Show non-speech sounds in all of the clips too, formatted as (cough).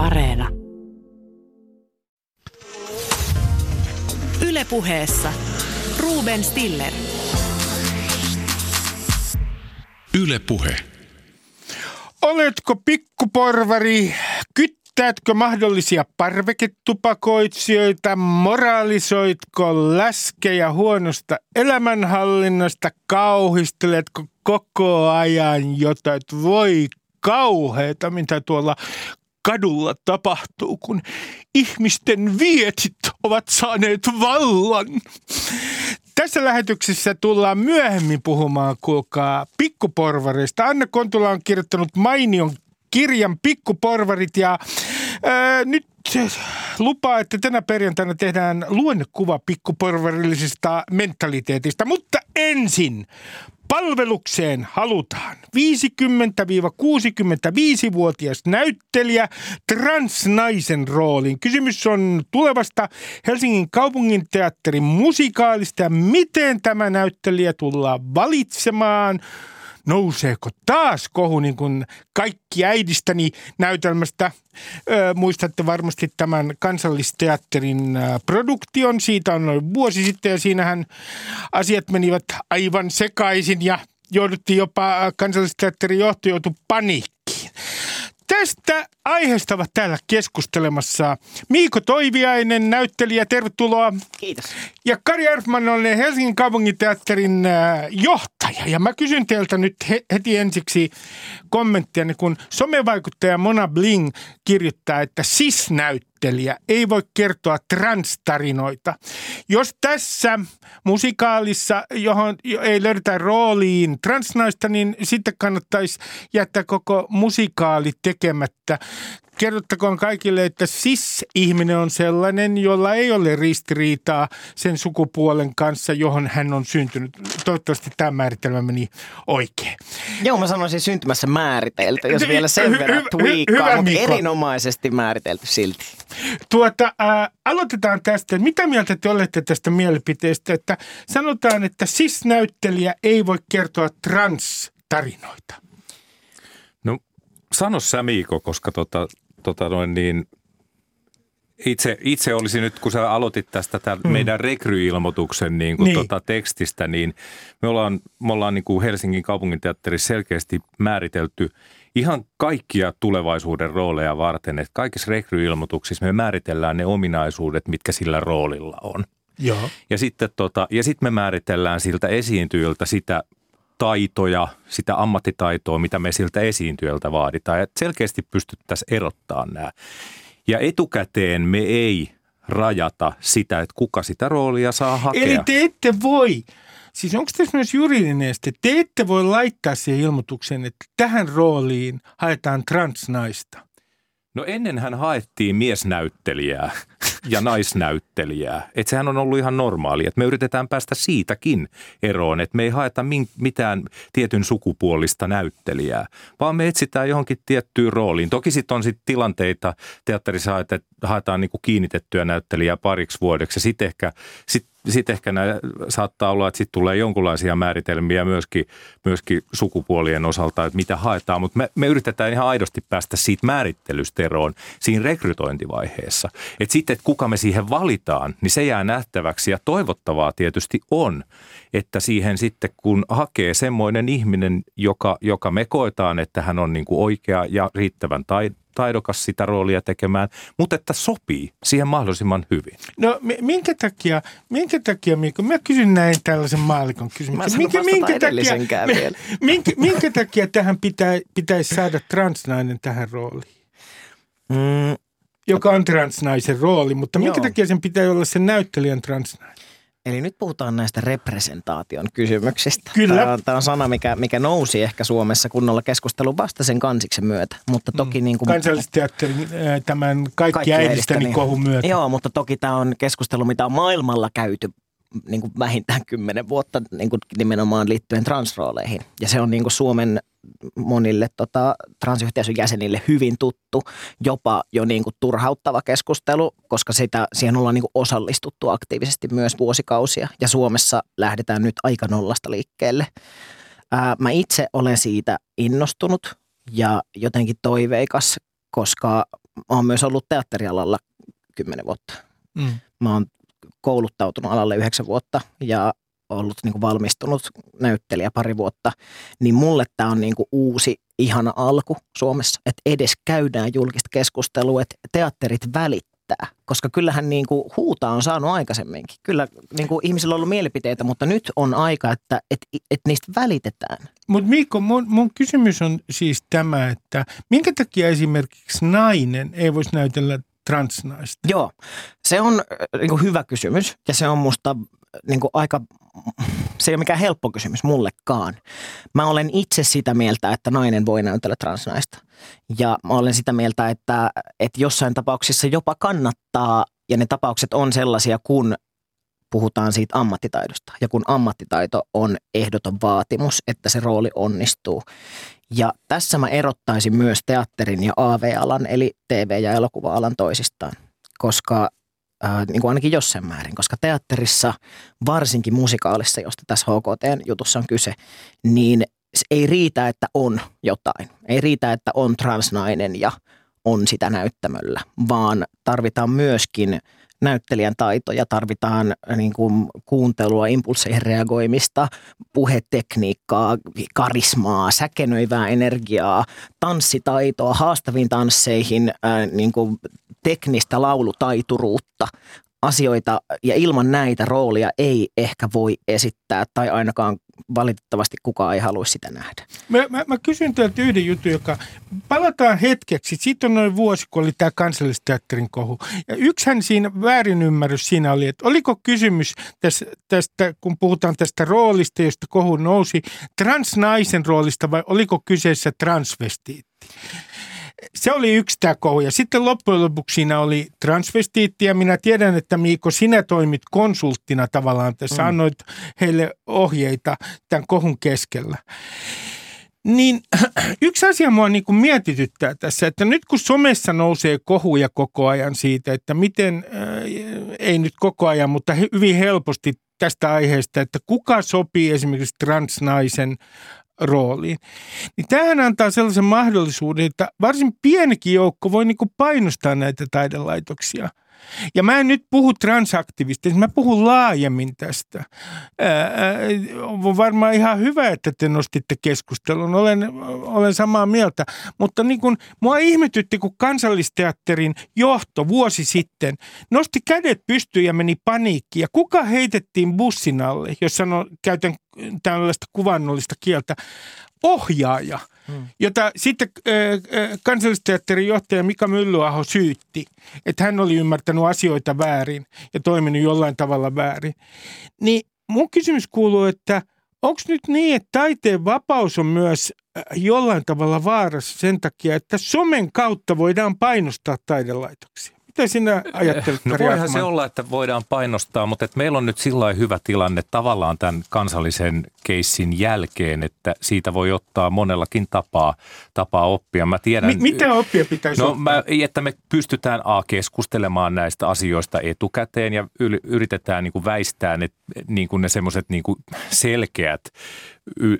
Areena. Ylepuheessa Ruben Stiller. Ylepuhe. Oletko pikkuporvari? Kyttäätkö mahdollisia parveketupakoitsijoita? Moralisoitko läskejä huonosta elämänhallinnasta? Kauhisteletko koko ajan jotain, voi kauheeta, mitä tuolla kadulla tapahtuu, kun ihmisten vietit ovat saaneet vallan. Tässä lähetyksessä tullaan myöhemmin puhumaan, kuulkaa, pikkuporvareista. Anna Kontula on kirjoittanut mainion kirjan Pikkuporvarit ja ää, nyt lupaa, että tänä perjantaina tehdään luonnekuva pikkuporvarillisesta mentaliteetista. Mutta ensin Palvelukseen halutaan. 50-65-vuotias näyttelijä transnaisen rooliin. Kysymys on tulevasta Helsingin kaupungin teatterin musikaalista. Miten tämä näyttelijä tullaan valitsemaan – nouseeko taas kohu niin kuin kaikki äidistäni näytelmästä. Ö, muistatte varmasti tämän kansallisteatterin produktion. Siitä on noin vuosi sitten ja siinähän asiat menivät aivan sekaisin ja jouduttiin jopa kansallisteatterin johto joutui paniikkiin. Tästä aiheesta ovat täällä keskustelemassa Miiko Toiviainen, näyttelijä, tervetuloa. Kiitos. Ja Kari Erfman on Helsingin kaupunginteatterin johtaja. Ja mä kysyn teiltä nyt heti ensiksi kommenttia, kun somevaikuttaja Mona Bling kirjoittaa, että sis-näyttelijä ei voi kertoa transtarinoita. Jos tässä musikaalissa, johon ei löydetä rooliin transnaista, niin sitten kannattaisi jättää koko musikaali tekemättä kerrottakoon kaikille, että sis-ihminen on sellainen, jolla ei ole ristiriitaa sen sukupuolen kanssa, johon hän on syntynyt. Toivottavasti tämä määritelmä meni oikein. Joo, mä sanoisin syntymässä määritelty, jos vielä sen verran twiikkaa, mutta erinomaisesti määritelty silti. Tuota, äh, aloitetaan tästä. Mitä mieltä te olette tästä mielipiteestä, että sanotaan, että sis-näyttelijä ei voi kertoa trans-tarinoita? No sano sä Miiko, koska tota, tota noin niin, itse, itse olisi nyt, kun sä aloitit tästä tämän mm. meidän rekryilmoituksen niin kuin niin. Tota tekstistä, niin me ollaan, me ollaan niin kuin Helsingin kaupunginteatterissa selkeästi määritelty ihan kaikkia tulevaisuuden rooleja varten, että kaikissa rekryilmoituksissa me määritellään ne ominaisuudet, mitkä sillä roolilla on. Joo. Ja sitten tota, ja sitten me määritellään siltä esiintyjältä sitä taitoja, sitä ammattitaitoa, mitä me siltä esiintyjältä vaaditaan. Että selkeästi pystyttäisiin erottamaan nämä. Ja etukäteen me ei rajata sitä, että kuka sitä roolia saa hakea. Eli te ette voi, siis onko tässä myös juridinen este, te ette voi laittaa siihen ilmoituksen, että tähän rooliin haetaan transnaista. No ennenhän haettiin miesnäyttelijää (laughs) ja naisnäyttelijää. Että sehän on ollut ihan normaali, että me yritetään päästä siitäkin eroon, että me ei haeta mitään tietyn sukupuolista näyttelijää, vaan me etsitään johonkin tiettyyn rooliin. Toki sitten on sitten tilanteita teatterissa, että haetaan niinku kiinnitettyä näyttelijää pariksi vuodeksi sitten ehkä sit sitten ehkä nää, saattaa olla, että sitten tulee jonkinlaisia määritelmiä myöskin, myöskin sukupuolien osalta, että mitä haetaan, mutta me, me yritetään ihan aidosti päästä siitä määrittelystä eroon siinä rekrytointivaiheessa. Että sitten, että kuka me siihen valitaan, niin se jää nähtäväksi ja toivottavaa tietysti on, että siihen sitten kun hakee semmoinen ihminen, joka, joka me koetaan, että hän on niin kuin oikea ja riittävän tai, taidokas sitä roolia tekemään, mutta että sopii siihen mahdollisimman hyvin. No minkä takia, minkä takia Mikko, mä kysyn näin tällaisen maallikon kysymyksen. Minkä, minkä, takia, (laughs) minkä, minkä takia tähän pitä, pitäisi saada transnainen tähän rooliin? Mm. Joka on transnaisen rooli, mutta minkä Joo. takia sen pitää olla sen näyttelijän transnainen? Eli nyt puhutaan näistä representaation kysymyksistä. Kyllä. Tämä on, tämä on sana, mikä, mikä nousi ehkä Suomessa kunnolla keskustelun vasta sen kansiksen myötä. Mutta toki mm. niin kuin, Kansallisteatterin tämän kaikki, kaikki äidistäni niin, kohun myötä. Joo, mutta toki tämä on keskustelu, mitä on maailmalla käyty niin kuin vähintään kymmenen vuotta niin kuin nimenomaan liittyen transrooleihin. Ja se on niin kuin Suomen monille tota, transyhteisön jäsenille hyvin tuttu, jopa jo niin kuin turhauttava keskustelu, koska sitä, siihen ollaan niin kuin osallistuttu aktiivisesti myös vuosikausia. Ja Suomessa lähdetään nyt aika nollasta liikkeelle. Ää, mä itse olen siitä innostunut ja jotenkin toiveikas, koska mä oon myös ollut teatterialalla kymmenen vuotta. Mm. Mä oon kouluttautunut alalle yhdeksän vuotta ja ollut niin kuin valmistunut näyttelijä pari vuotta, niin mulle tämä on niin kuin uusi ihana alku Suomessa, että edes käydään julkista keskustelua, että teatterit välittää. Koska kyllähän niin kuin huuta on saanut aikaisemminkin. Kyllä niin kuin ihmisillä on ollut mielipiteitä, mutta nyt on aika, että, että, että niistä välitetään. Mutta Miikko, mun, mun kysymys on siis tämä, että minkä takia esimerkiksi nainen ei voisi näytellä transnaista? Joo, se on niin kuin hyvä kysymys ja se on musta niin kuin aika, se ei ole mikään helppo kysymys mullekaan. Mä olen itse sitä mieltä, että nainen voi näytellä transnaista. Ja mä olen sitä mieltä, että, että jossain tapauksissa jopa kannattaa, ja ne tapaukset on sellaisia, kun puhutaan siitä ammattitaidosta. Ja kun ammattitaito on ehdoton vaatimus, että se rooli onnistuu. Ja tässä mä erottaisin myös teatterin ja AV-alan, eli TV- ja elokuva-alan toisistaan, koska äh, niin kuin ainakin jossain määrin, koska teatterissa, varsinkin musikaalissa, josta tässä HKT-jutussa on kyse, niin ei riitä, että on jotain. Ei riitä, että on transnainen ja on sitä näyttämöllä, vaan tarvitaan myöskin näyttelijän taitoja, tarvitaan niin kuin kuuntelua, impulseihin reagoimista, puhetekniikkaa, karismaa, säkenöivää energiaa, tanssitaitoa, haastaviin tansseihin, ää, niin kuin teknistä laulutaituruutta, asioita ja ilman näitä roolia ei ehkä voi esittää tai ainakaan valitettavasti kukaan ei halua sitä nähdä. Mä, mä, mä kysyn teiltä yhden jutun, joka palataan hetkeksi. Siitä on noin vuosi, kun oli tämä kansallisteatterin kohu. Ja yksihän siinä väärinymmärrys siinä oli, että oliko kysymys tästä, tästä, kun puhutaan tästä roolista, josta kohu nousi, transnaisen roolista vai oliko kyseessä transvestiitti? Se oli yksi tämä kohu. Ja sitten loppujen lopuksi siinä oli transvestiitti ja minä tiedän, että Miiko, sinä toimit konsulttina tavallaan tässä, mm. annoit heille ohjeita tämän kohun keskellä. Niin (clears throat) yksi asia mua niin kuin mietityttää tässä, että nyt kun somessa nousee kohuja koko ajan siitä, että miten, äh, ei nyt koko ajan, mutta hyvin helposti tästä aiheesta, että kuka sopii esimerkiksi transnaisen rooliin. Niin tämähän antaa sellaisen mahdollisuuden, että varsin pienikin joukko voi niin kuin painostaa näitä taidelaitoksia – ja mä en nyt puhu transaktivista, mä puhun laajemmin tästä. On varmaan ihan hyvä, että te nostitte keskustelun, olen, olen samaa mieltä. Mutta niin kun, mua ihmetytti, kun kansallisteatterin johto vuosi sitten nosti kädet pystyyn ja meni paniikkiin. Ja kuka heitettiin bussin alle, jos sanon, käytän tällaista kuvannollista kieltä, ohjaaja – hmm. jota sitten äh, kansallisteatterin johtaja Mika Myllyaho syytti, että hän oli ymmärtänyt asioita väärin ja toiminut jollain tavalla väärin. Niin mun kysymys kuuluu, että onko nyt niin, että taiteen vapaus on myös jollain tavalla vaarassa sen takia, että somen kautta voidaan painostaa taidelaitoksia? Mitä sinä ajattelet, No voihan se olla, että voidaan painostaa, mutta meillä on nyt sillä hyvä tilanne tavallaan tämän kansallisen keissin jälkeen, että siitä voi ottaa monellakin tapaa, tapaa oppia. Mä tiedän, M- mitä oppia pitäisi no, ottaa? Mä, että me pystytään A, keskustelemaan näistä asioista etukäteen ja yritetään niin kuin väistää ne, niin kuin ne semmoiset niin selkeät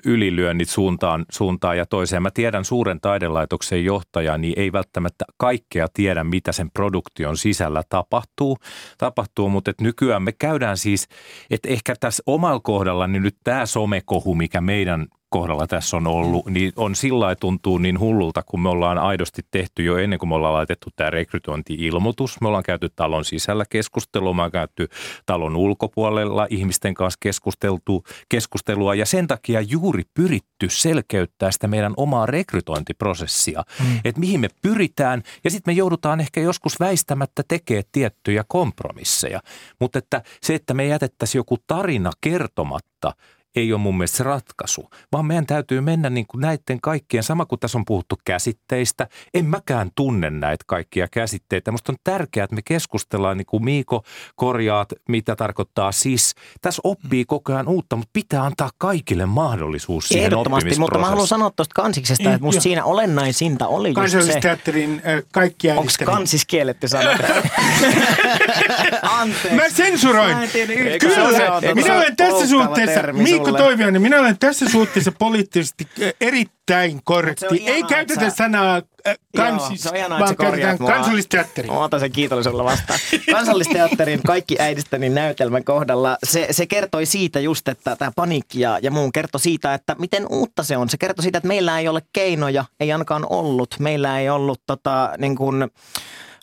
ylilyönnit suuntaan, suuntaan ja toiseen. Mä tiedän suuren taidelaitoksen johtaja, niin ei välttämättä kaikkea tiedä, mitä sen produktion sisällä tapahtuu, tapahtuu mutta et nykyään me käydään siis, että ehkä tässä omalla kohdalla, niin nyt tämä somekohu, mikä meidän kohdalla tässä on ollut, niin on sillä tuntuu niin hullulta, kun me ollaan aidosti tehty jo ennen kuin me ollaan laitettu tämä rekrytointi-ilmoitus. Me ollaan käyty talon sisällä keskustelua, me ollaan käyty talon ulkopuolella ihmisten kanssa keskusteltu, keskustelua ja sen takia juuri pyritty selkeyttää sitä meidän omaa rekrytointiprosessia, mm. että mihin me pyritään ja sitten me joudutaan ehkä joskus väistämättä tekemään tiettyjä kompromisseja, mutta että se, että me jätettäisiin joku tarina kertomatta – ei ole mun mielestä se ratkaisu, vaan meidän täytyy mennä niin kuin näiden kaikkien, sama kuin tässä on puhuttu käsitteistä, en mäkään tunne näitä kaikkia käsitteitä. Musta on tärkeää, että me keskustellaan, niin kuin Miiko korjaat, mitä tarkoittaa siis. Tässä oppii koko ajan uutta, mutta pitää antaa kaikille mahdollisuus siihen Ehdottomasti, mutta mä haluan sanoa tuosta kansiksesta, että musta siinä olennaisinta oli just se. äh, kaikki Onko kansis kielletty sana? (laughs) Mä sensuroin. Mä Kyllä, minä olen tässä suhteessa, Mikko. Toiviainen, minä olen tässä suhteessa poliittisesti äh, erittäin korrekti. ihanaa, Ei käytetä sä- sanaa äh, kansis, Joo, se on ihanaa, vaan käytetään kansallisteatteri. Mä otan sen kiitollisuudella vastaan. (laughs) Kansallisteatterin Kaikki äidistäni näytelmän kohdalla se, se kertoi siitä just, että tämä paniikki ja, ja muun kertoi siitä, että miten uutta se on. Se kertoi siitä, että meillä ei ole keinoja, ei ainakaan ollut. Meillä ei ollut tota, niin kuin,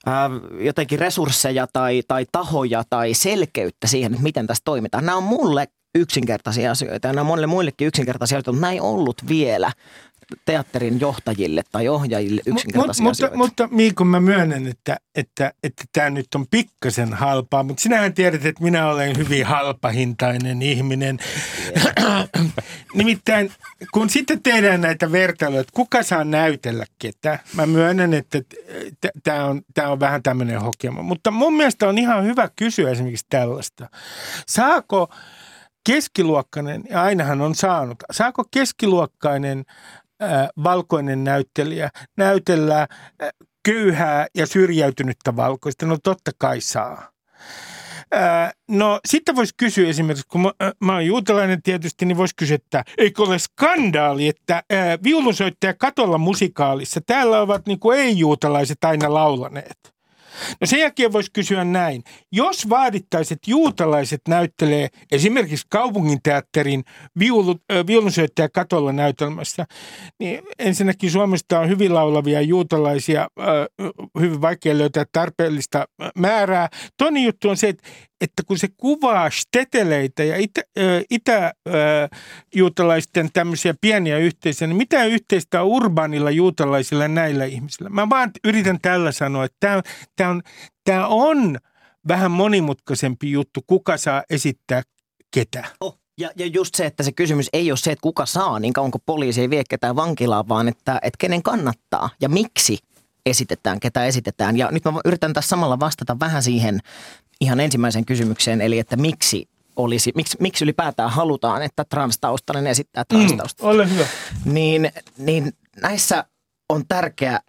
ää, jotenkin resursseja tai, tai tahoja tai selkeyttä siihen, että miten tässä toimitaan. Nämä on mulle yksinkertaisia asioita ja nämä on monille muillekin yksinkertaisia asioita, mutta nämä ei ollut vielä teatterin johtajille tai ohjaajille yksinkertaisia Mut, asioita. mutta, mutta Miiko, mä myönnän, että että että tämä nyt on pikkasen halpaa, mutta sinähän tiedät, että minä olen hyvin halpahintainen ihminen. (clears throat) Nimittäin, kun sitten tehdään näitä vertailuja, että kuka saa näytellä ketä, mä myönnän, että tämä on, tää on vähän tämmöinen hokema. Mutta mun mielestä on ihan hyvä kysyä esimerkiksi tällaista. Saako keskiluokkainen, ja ainahan on saanut, saako keskiluokkainen äh, valkoinen näyttelijä näytellä äh, köyhää ja syrjäytynyttä valkoista? No totta kai saa. Ää, no sitten voisi kysyä esimerkiksi, kun mä, äh, mä oon juutalainen tietysti, niin voisi kysyä, että eikö ole skandaali, että ää, viulunsoittaja katolla musikaalissa, täällä ovat niin kuin ei-juutalaiset aina laulaneet. No sen jälkeen voisi kysyä näin. Jos vaadittaisiin, että juutalaiset näyttelee esimerkiksi kaupunginteatterin viulu, viulunsoittaja katolla näytelmässä, niin ensinnäkin Suomesta on hyvin laulavia juutalaisia, hyvin vaikea löytää tarpeellista määrää. Toinen juttu on se, että, että kun se kuvaa steteleitä ja itä, itä-juutalaisten tämmöisiä pieniä yhteisöjä, niin mitä yhteistä on urbaanilla juutalaisilla näillä ihmisillä? Mä vaan yritän tällä sanoa, että tämä, on, tämä on vähän monimutkaisempi juttu, kuka saa esittää ketä. Oh, ja, ja just se, että se kysymys ei ole se, että kuka saa, niin kauan kuin poliisi ei vie ketään vankilaan, vaan että, että kenen kannattaa ja miksi esitetään, ketä esitetään. Ja nyt mä yritän tässä samalla vastata vähän siihen ihan ensimmäiseen kysymykseen, eli että miksi olisi, miksi, miksi ylipäätään halutaan, että transtaustainen esittää transtaustaista. Mm, ole hyvä. Niin, niin näissä on tärkeää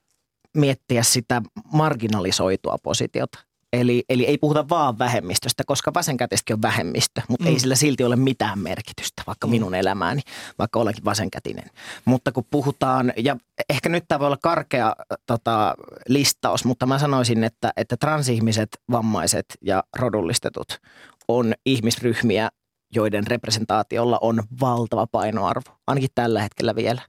miettiä sitä marginalisoitua positiota. Eli, eli ei puhuta vaan vähemmistöstä, koska vasenkätistäkin on vähemmistö, mutta mm. ei sillä silti ole mitään merkitystä, vaikka mm. minun elämääni, vaikka olenkin vasenkätinen. Mutta kun puhutaan, ja ehkä nyt tämä voi olla karkea tota, listaus, mutta mä sanoisin, että, että transihmiset, vammaiset ja rodullistetut on ihmisryhmiä, joiden representaatiolla on valtava painoarvo, ainakin tällä hetkellä vielä.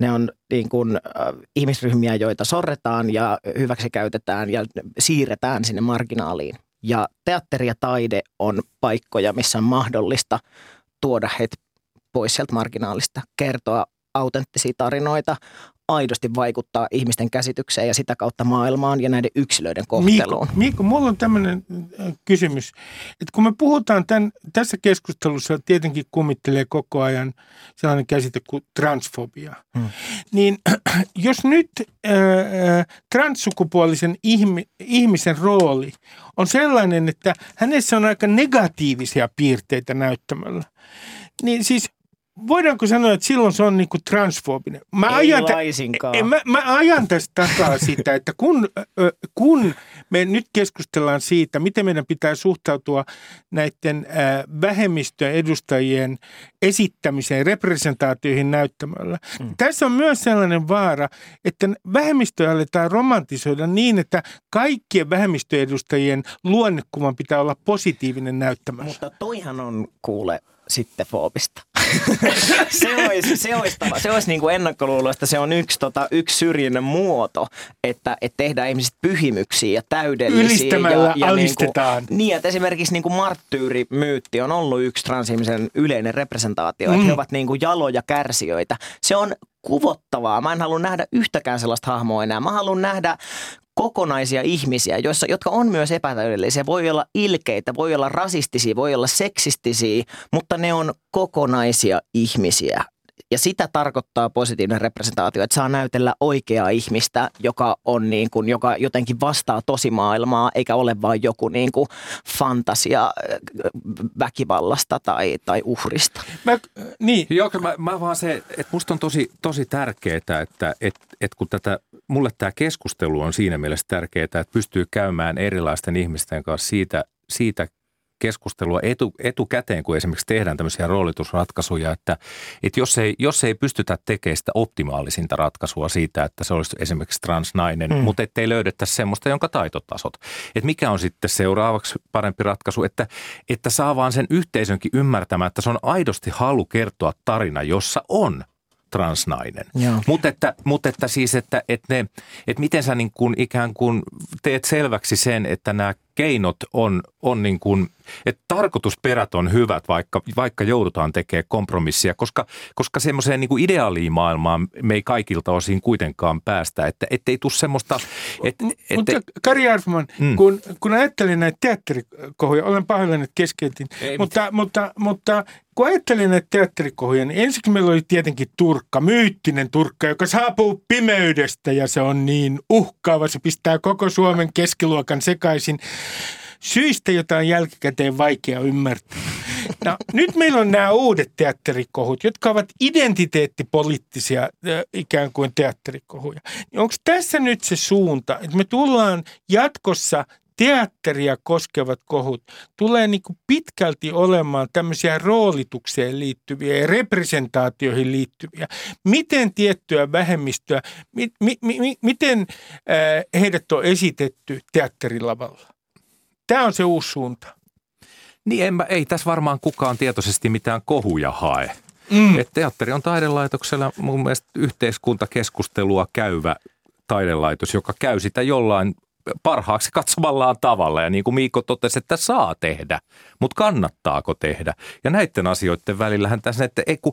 Ne on niin kuin, äh, ihmisryhmiä, joita sorretaan ja hyväksikäytetään ja siirretään sinne marginaaliin. Ja teatteri ja taide on paikkoja, missä on mahdollista tuoda heitä pois sieltä marginaalista, kertoa autenttisia tarinoita, aidosti vaikuttaa ihmisten käsitykseen ja sitä kautta maailmaan ja näiden yksilöiden kohteluun. Miikko, Miikko mulla on tämmöinen kysymys, että kun me puhutaan tämän, tässä keskustelussa tietenkin kummittelee koko ajan sellainen käsite kuin transfobia, hmm. niin (clears throat) jos nyt äh, transsukupuolisen ihmi, ihmisen rooli on sellainen, että hänessä on aika negatiivisia piirteitä näyttämällä, niin siis voidaanko sanoa, että silloin se on niinku transfobinen? Mä Ei ajan, laisinkaan. mä, mä ajan tästä takaa sitä, että kun, kun me nyt keskustellaan siitä, miten meidän pitää suhtautua näiden ö, vähemmistöjen edustajien esittämiseen, representaatioihin näyttämällä. Mm. Tässä on myös sellainen vaara, että vähemmistöjä aletaan romantisoida niin, että kaikkien vähemmistöedustajien luonnekuvan pitää olla positiivinen näyttämällä. Mutta toihan on kuule sitten foobista. (laughs) se olisi, se olisi, tava, se olisi niin kuin ennakkoluuloista, se on yksi, tota, yksi syrjinnän muoto, että, että tehdään ihmiset pyhimyksiä ja täydellisiä. Ylistämällä ja, ja alistetaan. Niin, kuin, niin, että esimerkiksi niin kuin marttyyrimyytti on ollut yksi transihmisen yleinen representaatio, Mm. että he ovat niin kuin jaloja kärsijöitä. Se on kuvottavaa. Mä en halua nähdä yhtäkään sellaista hahmoa enää. Mä haluan nähdä kokonaisia ihmisiä, joissa, jotka on myös epätäydellisiä. Voi olla ilkeitä, voi olla rasistisia, voi olla seksistisiä, mutta ne on kokonaisia ihmisiä. Ja sitä tarkoittaa positiivinen representaatio, että saa näytellä oikeaa ihmistä, joka, on niin kuin, joka jotenkin vastaa tosimaailmaa, eikä ole vain joku niin kuin fantasia äh, väkivallasta tai, tai uhrista. Mä, niin, Joo, mä, mä vaan se, että musta on tosi, tosi tärkeää, että et, et kun tätä, mulle tämä keskustelu on siinä mielessä tärkeää, että pystyy käymään erilaisten ihmisten kanssa siitä, siitä keskustelua etu, etukäteen, kun esimerkiksi tehdään tämmöisiä roolitusratkaisuja, että, että jos, ei, jos ei pystytä tekemään sitä optimaalisinta ratkaisua siitä, että se olisi esimerkiksi transnainen, mm. mutta ettei löydettäisi semmoista, jonka taitotasot. Että mikä on sitten seuraavaksi parempi ratkaisu, että, että saa vaan sen yhteisönkin ymmärtämään, että se on aidosti halu kertoa tarina, jossa on transnainen. Mutta että, mut että siis, että, että, ne, että miten sä niin kuin ikään kuin teet selväksi sen, että nämä keinot on, on niin kuin, että tarkoitusperät on hyvät, vaikka, vaikka joudutaan tekemään kompromissia, koska, koska semmoiseen niin kuin ideaaliin maailmaan me ei kaikilta osin kuitenkaan päästä, että ei tule semmoista... Et, et, Mutta Kari Arfman, mm. kun, kun ajattelin näitä teatterikohuja, olen pahoillani, että keskeytin, mutta, mutta, mutta kun ajattelin näitä teatterikohuja, niin ensiksi meillä oli tietenkin Turkka, myyttinen Turkka, joka saapuu pimeydestä ja se on niin uhkaava, se pistää koko Suomen keskiluokan sekaisin syistä, jota on jälkikäteen vaikea ymmärtää. No, nyt meillä on nämä uudet teatterikohut, jotka ovat identiteettipoliittisia ikään kuin teatterikohuja. Niin Onko tässä nyt se suunta, että me tullaan jatkossa teatteria koskevat kohut tulee niin kuin pitkälti olemaan tämmöisiä roolitukseen liittyviä ja representaatioihin liittyviä. Miten tiettyä vähemmistöä, mi, mi, mi, miten äh, heidät on esitetty teatterilavalla? Tämä on se uusi suunta. Niin en mä, ei tässä varmaan kukaan tietoisesti mitään kohuja hae. Mm. Et teatteri on taidelaitoksella mun mielestä yhteiskuntakeskustelua käyvä taidelaitos, joka käy sitä jollain parhaaksi katsomallaan tavalla. Ja niin kuin Miikko totesi, että saa tehdä, mutta kannattaako tehdä? Ja näiden asioiden välillähän tässä, että, että,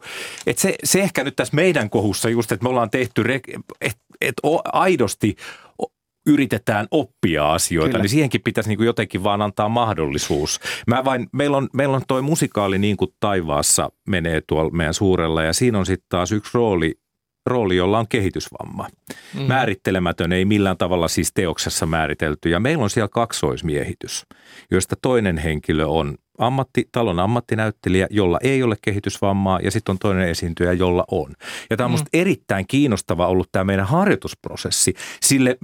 että se, se ehkä nyt tässä meidän kohussa just, että me ollaan tehty, että, että aidosti yritetään oppia asioita, Kyllä. niin siihenkin pitäisi niin kuin jotenkin vaan antaa mahdollisuus. Mä vain, meillä, on, meillä on toi musikaali niin kuin taivaassa menee tuolla meidän suurella ja siinä on sitten taas yksi rooli, rooli, jolla on kehitysvamma. Mm. Määrittelemätön, ei millään tavalla siis teoksessa määritelty. Ja meillä on siellä kaksoismiehitys, joista toinen henkilö on ammatti, talon ammattinäyttelijä, jolla ei ole kehitysvammaa ja sitten on toinen esiintyjä, jolla on. Ja tämä on mm. erittäin kiinnostava ollut tämä meidän harjoitusprosessi sille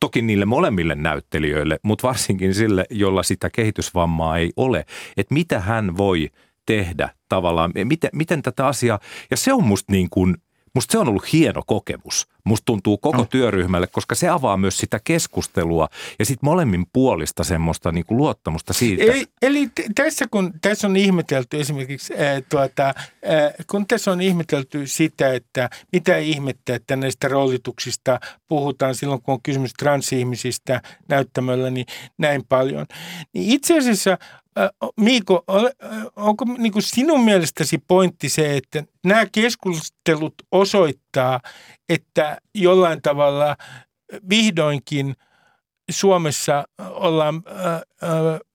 toki niille molemmille näyttelijöille, mutta varsinkin sille, jolla sitä kehitysvammaa ei ole, että mitä hän voi tehdä tavallaan, miten, miten tätä asiaa, ja se on musta niin kuin Musta se on ollut hieno kokemus. Musta tuntuu koko no. työryhmälle, koska se avaa myös sitä keskustelua ja sitten molemmin puolista semmoista niin kuin luottamusta siitä. Eli, eli tässä kun tässä on ihmetelty esimerkiksi, ää, tuota, ää, kun tässä on ihmetelty sitä, että mitä ihmettä, että näistä roolituksista puhutaan silloin, kun on kysymys transihmisistä näyttämällä niin näin paljon. Niin itse asiassa Miiko, onko niin kuin sinun mielestäsi pointti se, että nämä keskustelut osoittaa, että jollain tavalla vihdoinkin Suomessa ollaan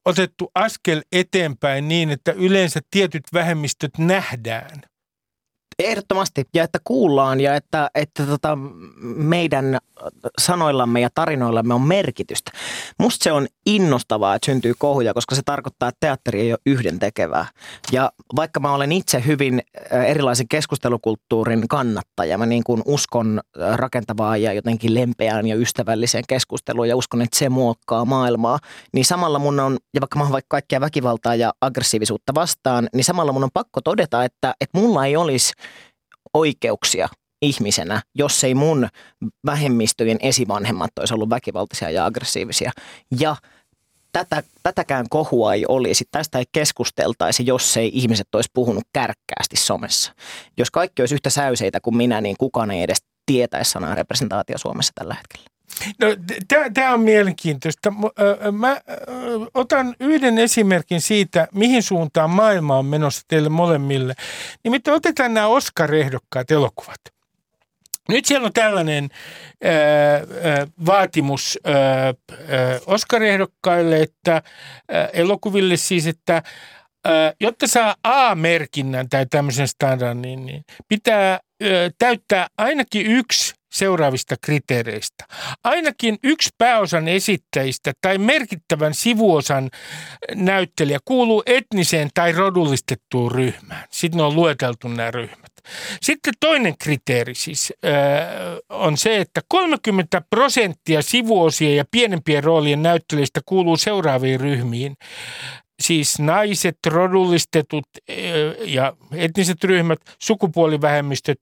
otettu askel eteenpäin niin, että yleensä tietyt vähemmistöt nähdään? Ehdottomasti, ja että kuullaan ja että, että tota, meidän sanoillamme ja tarinoillamme on merkitystä. Musta se on innostavaa, että syntyy kohuja, koska se tarkoittaa, että teatteri ei ole yhden tekevää. Ja vaikka mä olen itse hyvin erilaisen keskustelukulttuurin kannattaja, mä niin kuin uskon rakentavaa ja jotenkin lempeään ja ystävälliseen keskusteluun ja uskon, että se muokkaa maailmaa, niin samalla mun on, ja vaikka mä oon vaikka kaikkea väkivaltaa ja aggressiivisuutta vastaan, niin samalla mun on pakko todeta, että, että mulla ei olisi oikeuksia ihmisenä, jos ei mun vähemmistöjen esivanhemmat olisi ollut väkivaltaisia ja aggressiivisia. Ja tätä, tätäkään kohua ei olisi, tästä ei keskusteltaisi, jos ei ihmiset olisi puhunut kärkkäästi somessa. Jos kaikki olisi yhtä säyseitä kuin minä, niin kukaan ei edes tietäisi sanaa representaatio Suomessa tällä hetkellä. No, Tämä on mielenkiintoista. Mä otan yhden esimerkin siitä, mihin suuntaan maailma on menossa teille molemmille. Nimittäin otetaan nämä Oscar-ehdokkaat elokuvat. Nyt siellä on tällainen vaatimus ää, Oscar-ehdokkaille, että elokuville siis, että jotta saa A-merkinnän tai tämmöisen standardin, niin pitää ää, täyttää ainakin yksi seuraavista kriteereistä. Ainakin yksi pääosan esittäjistä tai merkittävän sivuosan näyttelijä kuuluu etniseen tai rodullistettuun ryhmään. Sitten on lueteltu nämä ryhmät. Sitten toinen kriteeri siis äh, on se, että 30 prosenttia sivuosien ja pienempien roolien näyttelijöistä kuuluu seuraaviin ryhmiin. Siis naiset, rodullistetut ja etniset ryhmät, sukupuolivähemmistöt,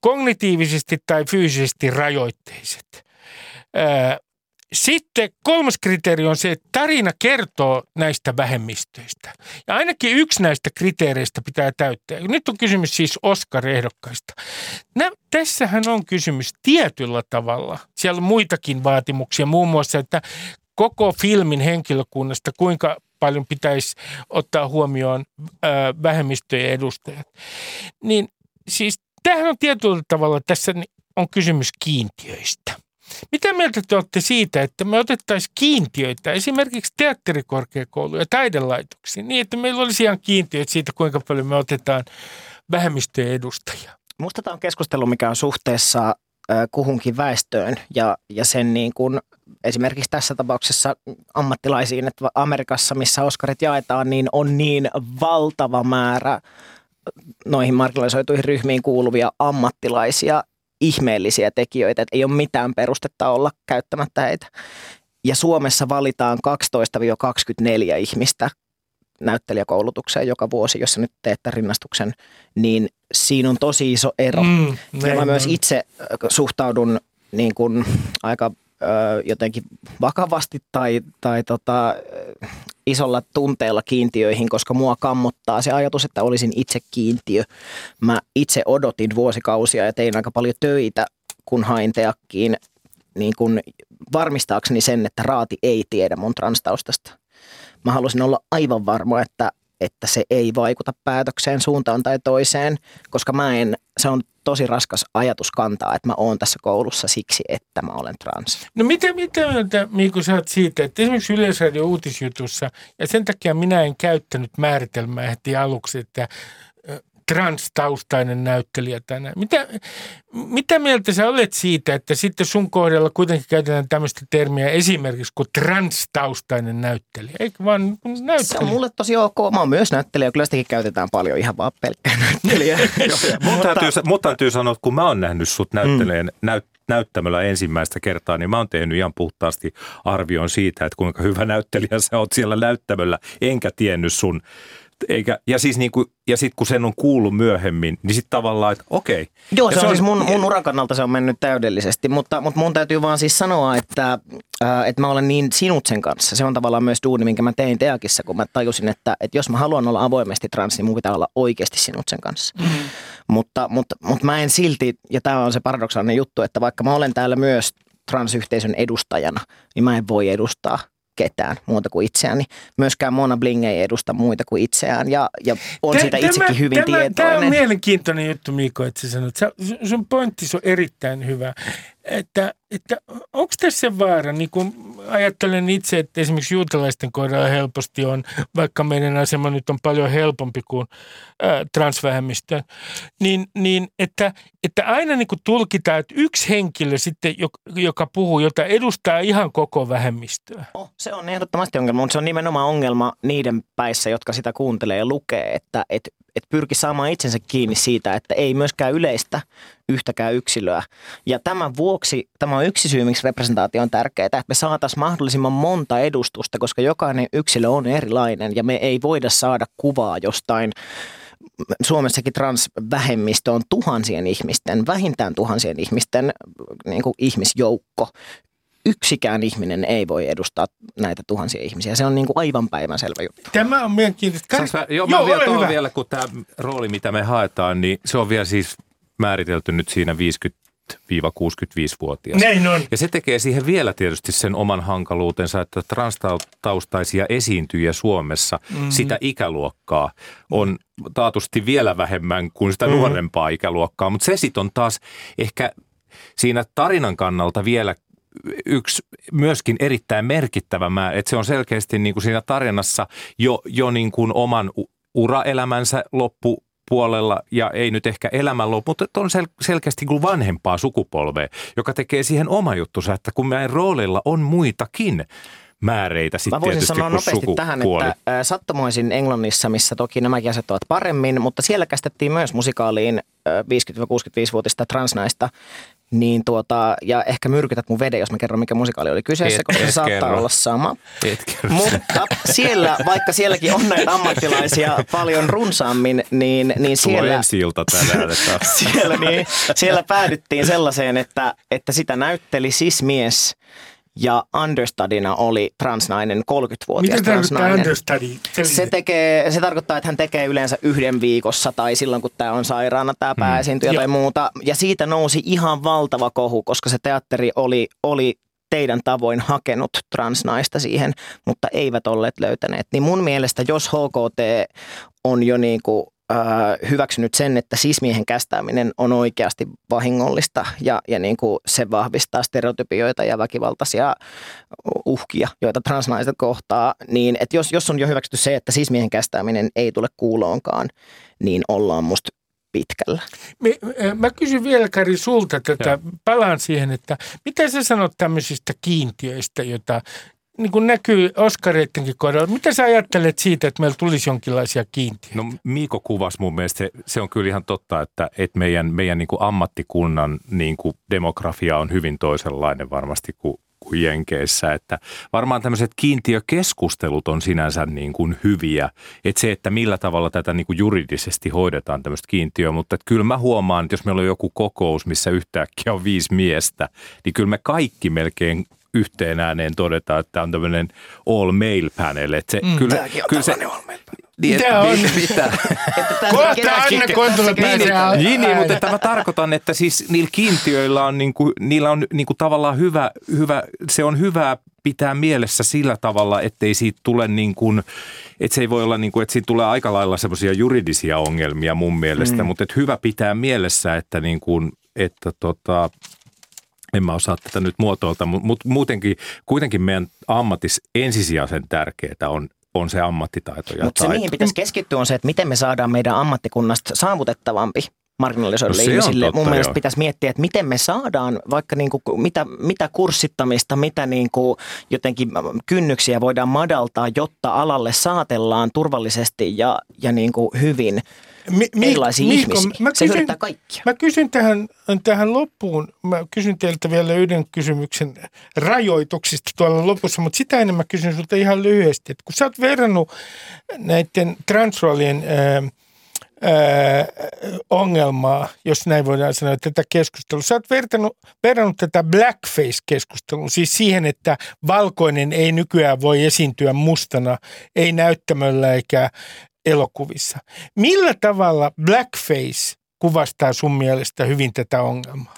kognitiivisesti tai fyysisesti rajoitteiset. Sitten kolmas kriteeri on se, että tarina kertoo näistä vähemmistöistä. Ja ainakin yksi näistä kriteereistä pitää täyttää. Nyt on kysymys siis Oscar-ehdokkaista. Nä, tässähän on kysymys tietyllä tavalla. Siellä on muitakin vaatimuksia, muun muassa, että koko filmin henkilökunnasta, kuinka paljon pitäisi ottaa huomioon ää, vähemmistöjen edustajat. Niin siis tämähän on tietyllä tavalla, tässä on kysymys kiintiöistä. Mitä mieltä te olette siitä, että me otettaisiin kiintiöitä esimerkiksi teatterikorkeakouluja ja taidelaitoksiin niin, että meillä olisi ihan kiintiöitä siitä, kuinka paljon me otetaan vähemmistöjen edustajia? Musta tämä on keskustelu, mikä on suhteessa kuhunkin väestöön ja, ja sen niin kuin esimerkiksi tässä tapauksessa ammattilaisiin, että Amerikassa, missä Oscarit jaetaan, niin on niin valtava määrä noihin marginalisoituihin ryhmiin kuuluvia ammattilaisia, ihmeellisiä tekijöitä, että ei ole mitään perustetta olla käyttämättä heitä. Ja Suomessa valitaan 12-24 ihmistä näyttelijäkoulutukseen joka vuosi, jos nyt teette rinnastuksen, niin siinä on tosi iso ero. Mm, ja mä myös itse suhtaudun niin kuin aika jotenkin vakavasti tai, tai tota, isolla tunteella kiintiöihin, koska mua kammottaa se ajatus, että olisin itse kiintiö. Mä itse odotin vuosikausia ja tein aika paljon töitä, kun hain teakkiin niin kun varmistaakseni sen, että raati ei tiedä mun transtaustasta. Mä halusin olla aivan varma, että, että se ei vaikuta päätökseen suuntaan tai toiseen, koska mä en, se on tosi raskas ajatus kantaa, että mä oon tässä koulussa siksi, että mä olen trans. No mitä, mitä mieltä, Miiku, sä oot siitä, että esimerkiksi Yleisradio uutisjutussa, ja sen takia minä en käyttänyt määritelmää heti aluksi, että transtaustainen näyttelijä tänään. Mitä, mitä mieltä sä olet siitä, että sitten sun kohdalla kuitenkin käytetään tämmöistä termiä esimerkiksi kuin transtaustainen näyttelijä, eikö vaan näyttelijä? Se on mulle tosi ok. Mä oon myös näyttelijä, kyllä sitäkin käytetään paljon ihan vaan pelkkää (laughs) näyttelijä. (laughs) Mutta täytyy, mut täytyy sanoa, että kun mä oon nähnyt sut näytteleen, mm. näyt, näyttämällä ensimmäistä kertaa, niin mä oon tehnyt ihan puhtaasti arvion siitä, että kuinka hyvä näyttelijä sä oot siellä näyttämöllä, enkä tiennyt sun eikä, ja siis niin kuin, ja sitten kun sen on kuullut myöhemmin, niin sitten tavallaan, että okei. Joo, se, se on, on siis mun, mun uran kannalta se on mennyt täydellisesti, mutta, mutta mun täytyy vaan siis sanoa, että, äh, että mä olen niin sinut sen kanssa. Se on tavallaan myös duuni, minkä mä tein Teakissa, kun mä tajusin, että, että jos mä haluan olla avoimesti trans, niin mun pitää olla oikeasti sinut sen kanssa. Mm-hmm. Mutta, mutta, mutta mä en silti, ja tämä on se paradoksaalinen juttu, että vaikka mä olen täällä myös transyhteisön edustajana, niin mä en voi edustaa ketään muuta kuin itseään. Myöskään Mona Bling ei edusta muita kuin itseään ja, ja on Tä, siitä itsekin tämä, hyvin tämä, tietoinen. Tämä on mielenkiintoinen juttu, Miiko, että sä sanot. Sun pointti on erittäin hyvä että, että onko tässä vaara, niin kuin ajattelen itse, että esimerkiksi juutalaisten kohdalla helposti on, vaikka meidän asema nyt on paljon helpompi kuin transvähemmistö, niin, niin että, että aina niin kuin tulkitaan, että yksi henkilö sitten, joka puhuu, jota edustaa ihan koko vähemmistöä. Oh, se on ehdottomasti ongelma, mutta se on nimenomaan ongelma niiden päissä, jotka sitä kuuntelee ja lukee, että, että että pyrki saamaan itsensä kiinni siitä, että ei myöskään yleistä yhtäkään yksilöä. Ja tämän vuoksi tämä on yksi syy, miksi representaatio on tärkeää, että me saataisiin mahdollisimman monta edustusta, koska jokainen yksilö on erilainen ja me ei voida saada kuvaa jostain Suomessakin transvähemmistö on tuhansien ihmisten, vähintään tuhansien ihmisten niin kuin ihmisjoukko yksikään ihminen ei voi edustaa näitä tuhansia ihmisiä. Se on niin kuin aivan päivänselvä juttu. Tämä on mielenkiintoista. Kar- mä, joo, joo, vielä, hyvä. vielä, kun tämä rooli, mitä me haetaan, niin se on vielä siis määritelty nyt siinä 50 65-vuotias. Näin on. Ja se tekee siihen vielä tietysti sen oman hankaluutensa, että transtaustaisia esiintyjiä Suomessa, mm-hmm. sitä ikäluokkaa on taatusti vielä vähemmän kuin sitä mm-hmm. nuorempaa ikäluokkaa. Mutta se sitten on taas ehkä siinä tarinan kannalta vielä yksi myöskin erittäin merkittävä määrä, että se on selkeästi niin kuin siinä tarinassa jo, jo niin kuin oman uraelämänsä loppu puolella ja ei nyt ehkä elämän loppu, mutta on sel- selkeästi kuin vanhempaa sukupolvea, joka tekee siihen oma juttunsa, että kun meidän roolilla on muitakin, määreitä sitten Mä voisin tietysti sanoa nopeasti tähän, että sattumoisin Englannissa, missä toki nämäkin asiat ovat paremmin, mutta siellä kästettiin myös musikaaliin ä, 50-65-vuotista transnaista, niin tuota, ja ehkä myrkytät mun veden, jos mä kerron, mikä musikaali oli kyseessä, Et- koska se saattaa kerro. olla sama. Mutta siellä, vaikka sielläkin on näitä ammattilaisia paljon runsaammin, niin, niin siellä, tänään. Että (laughs) siellä, niin, siellä päädyttiin sellaiseen, että, että sitä näytteli sismies ja understudina oli transnainen, 30-vuotias Mitä tarkoittaa transnainen. understudy? Se, tekee, se tarkoittaa, että hän tekee yleensä yhden viikossa tai silloin, kun tämä on sairaana, tämä pääesiintyjä Joo. tai muuta. Ja siitä nousi ihan valtava kohu, koska se teatteri oli, oli teidän tavoin hakenut transnaista siihen, mutta eivät olleet löytäneet. Niin mun mielestä, jos HKT on jo niin kuin, hyväksynyt sen, että sismiehen kästääminen on oikeasti vahingollista ja, ja niin kuin se vahvistaa stereotypioita ja väkivaltaisia uhkia, joita transnaiset kohtaa, niin että jos, jos on jo hyväksytty se, että sismiehen kästääminen ei tule kuuloonkaan, niin ollaan musta pitkällä. Me, äh, mä kysyn vielä Kari sulta tätä, palaan siihen, että mitä sä sanot tämmöisistä kiintiöistä, joita niin kuin näkyy Oskareittenkin kohdalla. Mitä sä ajattelet siitä, että meillä tulisi jonkinlaisia kiintiöitä? No Miiko kuvasi mun mielestä, se, se on kyllä ihan totta, että, että meidän, meidän niin kuin ammattikunnan niin kuin demografia on hyvin toisenlainen varmasti kuin, kuin Jenkeissä. Että varmaan tämmöiset kiintiökeskustelut on sinänsä niin kuin hyviä. Että se, että millä tavalla tätä niin kuin juridisesti hoidetaan tämmöistä kiintiöä, mutta että kyllä mä huomaan, että jos meillä on joku kokous, missä yhtäkkiä on viisi miestä, niin kyllä me kaikki melkein yhteen ääneen todetaan, että tämä on tämmöinen all male panel. Että se, mm, kyllä, kyllä se, niin, Mitä (laughs) on? Mitä? Että tässä Kohta keräskin- Anne Kontula tässä pääsee kiinnitetään- al- Niin, niin, mutta että mä tarkoitan, että siis niillä kiintiöillä on, niinku, niillä on niinku tavallaan hyvä, hyvä, se on hyvä pitää mielessä sillä tavalla, ettei siitä tule niin kuin, että se ei voi olla niin kuin, että siitä tulee aika lailla semmoisia juridisia ongelmia mun mielestä, mm. mutta että hyvä pitää mielessä, että niin kuin, että tota, en mä osaa tätä nyt muotoilta, mutta muutenkin, kuitenkin meidän ammatis ensisijaisen tärkeää on, on se ammattitaito ja Mutta se mihin pitäisi keskittyä on se, että miten me saadaan meidän ammattikunnasta saavutettavampi marginalisoidulle No ihmisille. totta, Mun mielestä joo. pitäisi miettiä, että miten me saadaan vaikka niinku, mitä, mitä kurssittamista, mitä niinku jotenkin kynnyksiä voidaan madaltaa, jotta alalle saatellaan turvallisesti ja, ja niinku hyvin Mi- Mi- erilaisia Miiko, ihmisiä. mä se kysyn- hyödyttää kaikkia. Mä kysyn tähän, tähän loppuun, mä kysyn teiltä vielä yhden kysymyksen rajoituksista tuolla lopussa, mutta sitä ennen mä kysyn sulta ihan lyhyesti, että kun sä oot verrannut näiden transroolien ää, ää, ongelmaa, jos näin voidaan sanoa, tätä keskustelua. Sä oot verrannut, verrannut tätä blackface-keskustelua, siis siihen, että valkoinen ei nykyään voi esiintyä mustana, ei näyttämöllä eikä elokuvissa. Millä tavalla blackface kuvastaa sun mielestä hyvin tätä ongelmaa?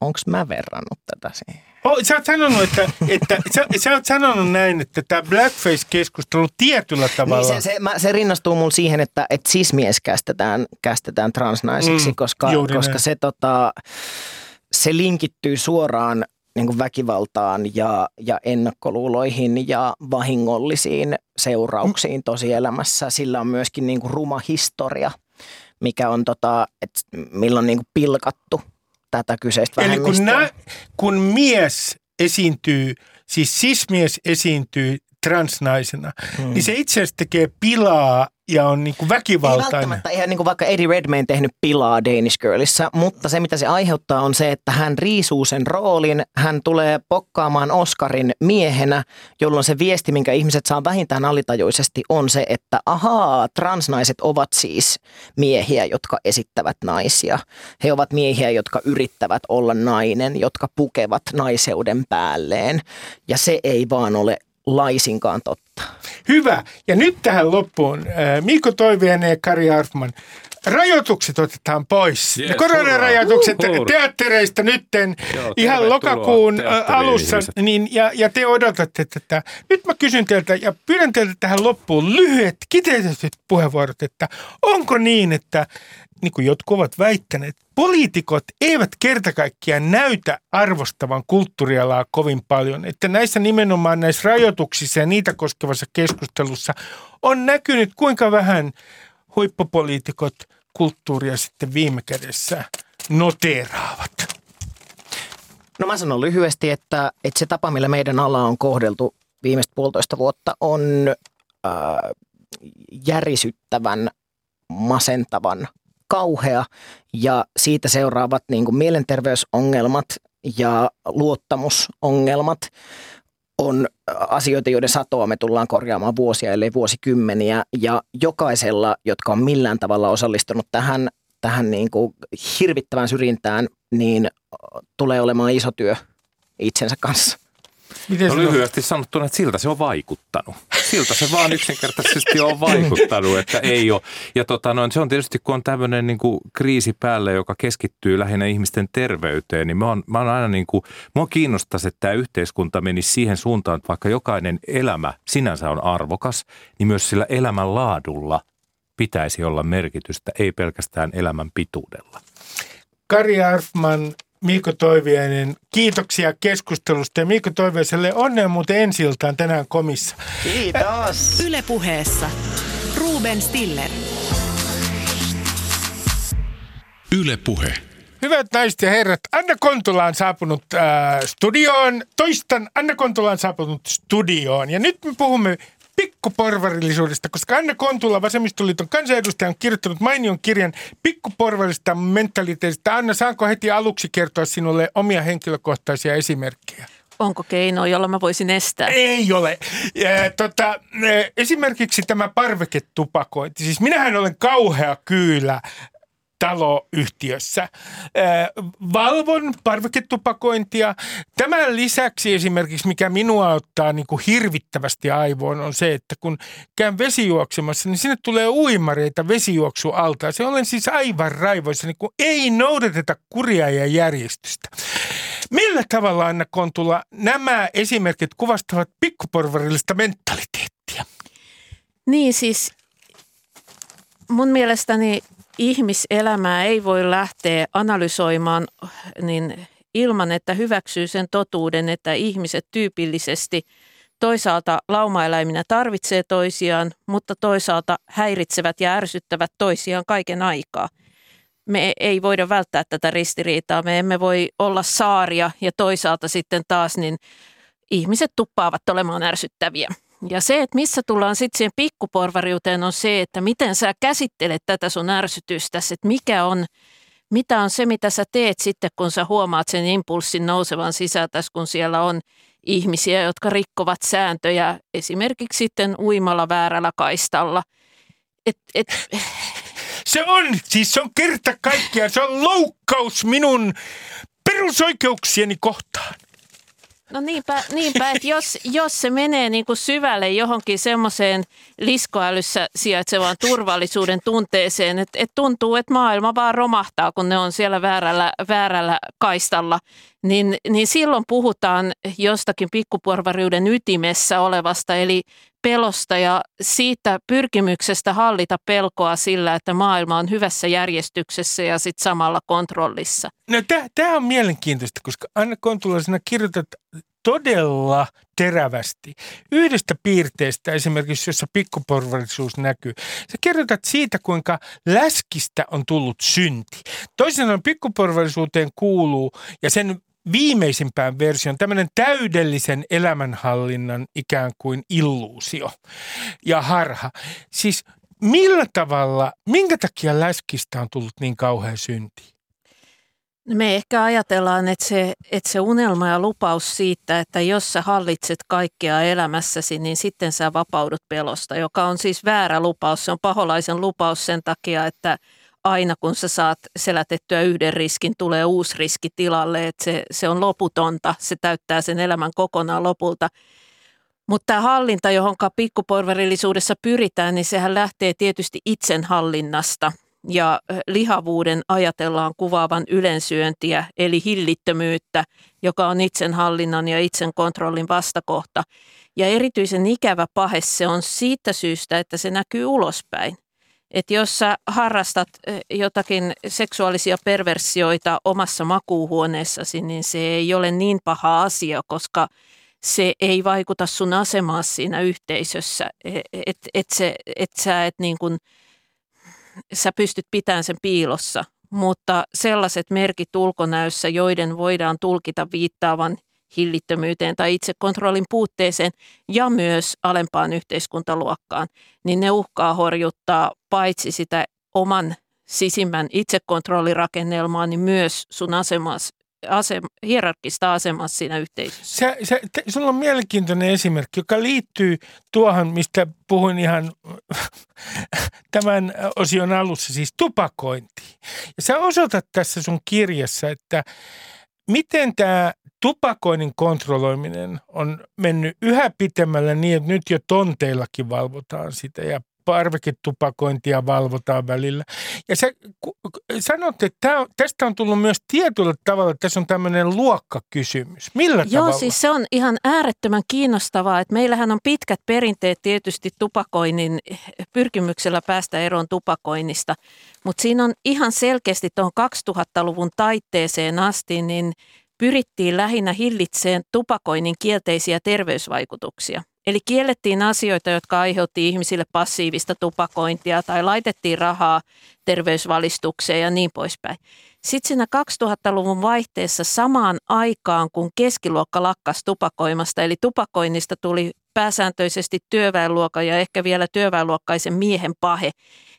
Onko mä verrannut tätä siihen? Oh, sä oot sanonut, että, että sä, sä oot sanonut näin, että tämä blackface-keskustelu tietyllä tavalla... Niin se, se, mä, se rinnastuu mulle siihen, että, että sismies kästetään, kästetään transnaiseksi, Mm, koska, koska näin. se, tota, se linkittyy suoraan niin kuin väkivaltaan ja, ja ennakkoluuloihin ja vahingollisiin seurauksiin tosielämässä. Sillä on myöskin niin kuin ruma historia, mikä on, tota, että milloin niin kuin pilkattu tätä kyseistä Eli kun, nä, kun mies esiintyy, siis sismies esiintyy transnaisena, hmm. niin se itse asiassa tekee pilaa ja on niin kuin Ei väkivaltainen. välttämättä ihan niin kuin vaikka Eddie Redmayne tehnyt pilaa Danish Girlissa, mutta se mitä se aiheuttaa on se, että hän riisuu sen roolin, hän tulee pokkaamaan Oscarin miehenä, jolloin se viesti, minkä ihmiset saa vähintään alitajuisesti on se, että ahaa, transnaiset ovat siis miehiä, jotka esittävät naisia. He ovat miehiä, jotka yrittävät olla nainen, jotka pukevat naiseuden päälleen ja se ei vaan ole laisinkaan totta. Hyvä. Ja nyt tähän loppuun. äh, Mikko Toiviainen ja Kari Arfman. Rajoitukset otetaan pois. Yes, Koronarajoitukset. Uhuh. teattereista nytten Joo, ihan tervetuloa lokakuun äh, alussa. Niin, ja, ja te odotatte tätä. Nyt mä kysyn teiltä ja pyydän teiltä tähän loppuun lyhyet, kiteytetyt puheenvuorot, että onko niin, että niin kuin jotkut ovat väittäneet, poliitikot eivät kerta kaikkiaan näytä arvostavan kulttuurialaa kovin paljon. Että näissä nimenomaan näissä rajoituksissa ja niitä koskevassa keskustelussa on näkynyt kuinka vähän huippupoliitikot kulttuuria sitten viime kädessä noteeraavat. No mä sanon lyhyesti, että, että se tapa, millä meidän ala on kohdeltu viimeistä puolitoista vuotta on äh, järisyttävän, masentavan kauhea ja siitä seuraavat niin kuin mielenterveysongelmat ja luottamusongelmat on asioita, joiden satoa me tullaan korjaamaan vuosia, ellei vuosikymmeniä. Ja jokaisella, jotka on millään tavalla osallistunut tähän, tähän niin kuin hirvittävään syrjintään, niin tulee olemaan iso työ itsensä kanssa. Miten no lyhyesti sanottuna, että siltä se on vaikuttanut. Siltä se vaan yksinkertaisesti on vaikuttanut, että ei ole. Ja tota, noin, se on tietysti, kun on tämmöinen niin kuin kriisi päälle, joka keskittyy lähinnä ihmisten terveyteen, niin mä oon, mä oon aina niin kuin, mua kiinnostaisi, että tämä yhteiskunta menisi siihen suuntaan, että vaikka jokainen elämä sinänsä on arvokas, niin myös sillä elämän laadulla pitäisi olla merkitystä, ei pelkästään elämän pituudella. Kari Arfman, Miiko Toiviainen, kiitoksia keskustelusta ja Miiko Toiviaiselle onnea muuten ensi tänään komissa. Kiitos. (laughs) Ylepuheessa Ruben Stiller. Yle Puhe. Hyvät naiset ja herrat, Anna Kontula on saapunut äh, studioon. Toistan, Anna Kontula on saapunut studioon. Ja nyt me puhumme pikkuporvarillisuudesta, koska Anna Kontula, Vasemmistoliiton kansanedustaja, on kirjoittanut mainion kirjan pikkuporvarillisesta mentaliteetista. Anna, saanko heti aluksi kertoa sinulle omia henkilökohtaisia esimerkkejä? Onko keino, jolla mä voisin estää? Ei ole. Ja, tota, esimerkiksi tämä parveketupakointi. Siis minähän olen kauhea kyylä taloyhtiössä. Valvon parveketupakointia. Tämän lisäksi esimerkiksi, mikä minua ottaa niin kuin hirvittävästi aivoon, on se, että kun käyn vesijuoksemassa, niin sinne tulee uimareita vesijuoksualta. Se olen siis aivan raivoissa, niin kun ei noudateta kuria ja järjestystä. Millä tavalla, Anna Kontula, nämä esimerkit kuvastavat pikkuporvarillista mentaliteettia? Niin siis mun mielestäni ihmiselämää ei voi lähteä analysoimaan niin ilman, että hyväksyy sen totuuden, että ihmiset tyypillisesti toisaalta laumaeläiminä tarvitsee toisiaan, mutta toisaalta häiritsevät ja ärsyttävät toisiaan kaiken aikaa. Me ei voida välttää tätä ristiriitaa. Me emme voi olla saaria ja toisaalta sitten taas niin ihmiset tuppaavat olemaan ärsyttäviä. Ja se, että missä tullaan sitten siihen pikkuporvariuteen on se, että miten sä käsittelet tätä sun ärsytystä, että mikä on, mitä on se, mitä sä teet sitten, kun sä huomaat sen impulssin nousevan sisältä, kun siellä on ihmisiä, jotka rikkovat sääntöjä, esimerkiksi sitten uimalla väärällä kaistalla. Et, et, (laughs) se on, siis se on kerta kaikkiaan, se on loukkaus minun perusoikeuksieni kohtaan. No niinpä, niinpä että jos, jos se menee niin kuin syvälle johonkin semmoiseen liskoälyssä sijaitsevaan turvallisuuden tunteeseen, että, että tuntuu, että maailma vaan romahtaa, kun ne on siellä väärällä, väärällä kaistalla, niin, niin silloin puhutaan jostakin pikkuporvariuden ytimessä olevasta, eli pelosta ja siitä pyrkimyksestä hallita pelkoa sillä, että maailma on hyvässä järjestyksessä ja sitten samalla kontrollissa. No tämä on mielenkiintoista, koska Anna Kontula, sinä kirjoitat todella terävästi. Yhdestä piirteestä esimerkiksi, jossa pikkuporvallisuus näkyy. Sä kerrotat siitä, kuinka läskistä on tullut synti. Toisin sanoen pikkuporvallisuuteen kuuluu, ja sen viimeisimpään version, tämmöinen täydellisen elämänhallinnan ikään kuin illuusio ja harha. Siis millä tavalla, minkä takia läskistä on tullut niin kauhean synti? Me ehkä ajatellaan, että se, että se unelma ja lupaus siitä, että jos sä hallitset kaikkea elämässäsi, niin sitten sä vapaudut pelosta, joka on siis väärä lupaus. Se on paholaisen lupaus sen takia, että aina kun sä saat selätettyä yhden riskin, tulee uusi riski tilalle, että se, se on loputonta, se täyttää sen elämän kokonaan lopulta. Mutta tämä hallinta, johon pikkuporvarillisuudessa pyritään, niin sehän lähtee tietysti itsenhallinnasta – ja lihavuuden ajatellaan kuvaavan ylensyöntiä eli hillittömyyttä, joka on itsenhallinnan ja itsen kontrollin vastakohta. Ja erityisen ikävä pahe se on siitä syystä, että se näkyy ulospäin. Että jos sä harrastat jotakin seksuaalisia perversioita omassa makuuhuoneessasi, niin se ei ole niin paha asia, koska se ei vaikuta sun asemaa siinä yhteisössä. Että et, se, et sä et niin kuin – sä pystyt pitämään sen piilossa, mutta sellaiset merkit ulkonäössä, joiden voidaan tulkita viittaavan hillittömyyteen tai itsekontrollin puutteeseen ja myös alempaan yhteiskuntaluokkaan, niin ne uhkaa horjuttaa paitsi sitä oman sisimmän itsekontrollirakennelmaa, niin myös sun asemas, asem, hierarkista asemassa siinä yhteisössä. Se, se, te, sulla on mielenkiintoinen esimerkki, joka liittyy tuohon, mistä puhuin ihan (laughs) tämän osion alussa, siis tupakointiin. Ja sä osoitat tässä sun kirjassa, että miten tämä tupakoinnin kontrolloiminen on mennyt yhä pitemmälle niin, että nyt jo tonteillakin valvotaan sitä ja parveketupakointia valvotaan välillä. Ja sä sanot, että tää, tästä on tullut myös tietyllä tavalla, että tässä on tämmöinen luokkakysymys. Millä Joo, tavalla? siis se on ihan äärettömän kiinnostavaa, että meillähän on pitkät perinteet tietysti tupakoinnin pyrkimyksellä päästä eroon tupakoinnista, mutta siinä on ihan selkeästi tuon 2000-luvun taitteeseen asti, niin pyrittiin lähinnä hillitseen tupakoinnin kielteisiä terveysvaikutuksia. Eli kiellettiin asioita, jotka aiheutti ihmisille passiivista tupakointia tai laitettiin rahaa terveysvalistukseen ja niin poispäin. Sitten siinä 2000-luvun vaihteessa samaan aikaan, kun keskiluokka lakkas tupakoimasta, eli tupakoinnista tuli pääsääntöisesti työväenluokan ja ehkä vielä työväenluokkaisen miehen pahe,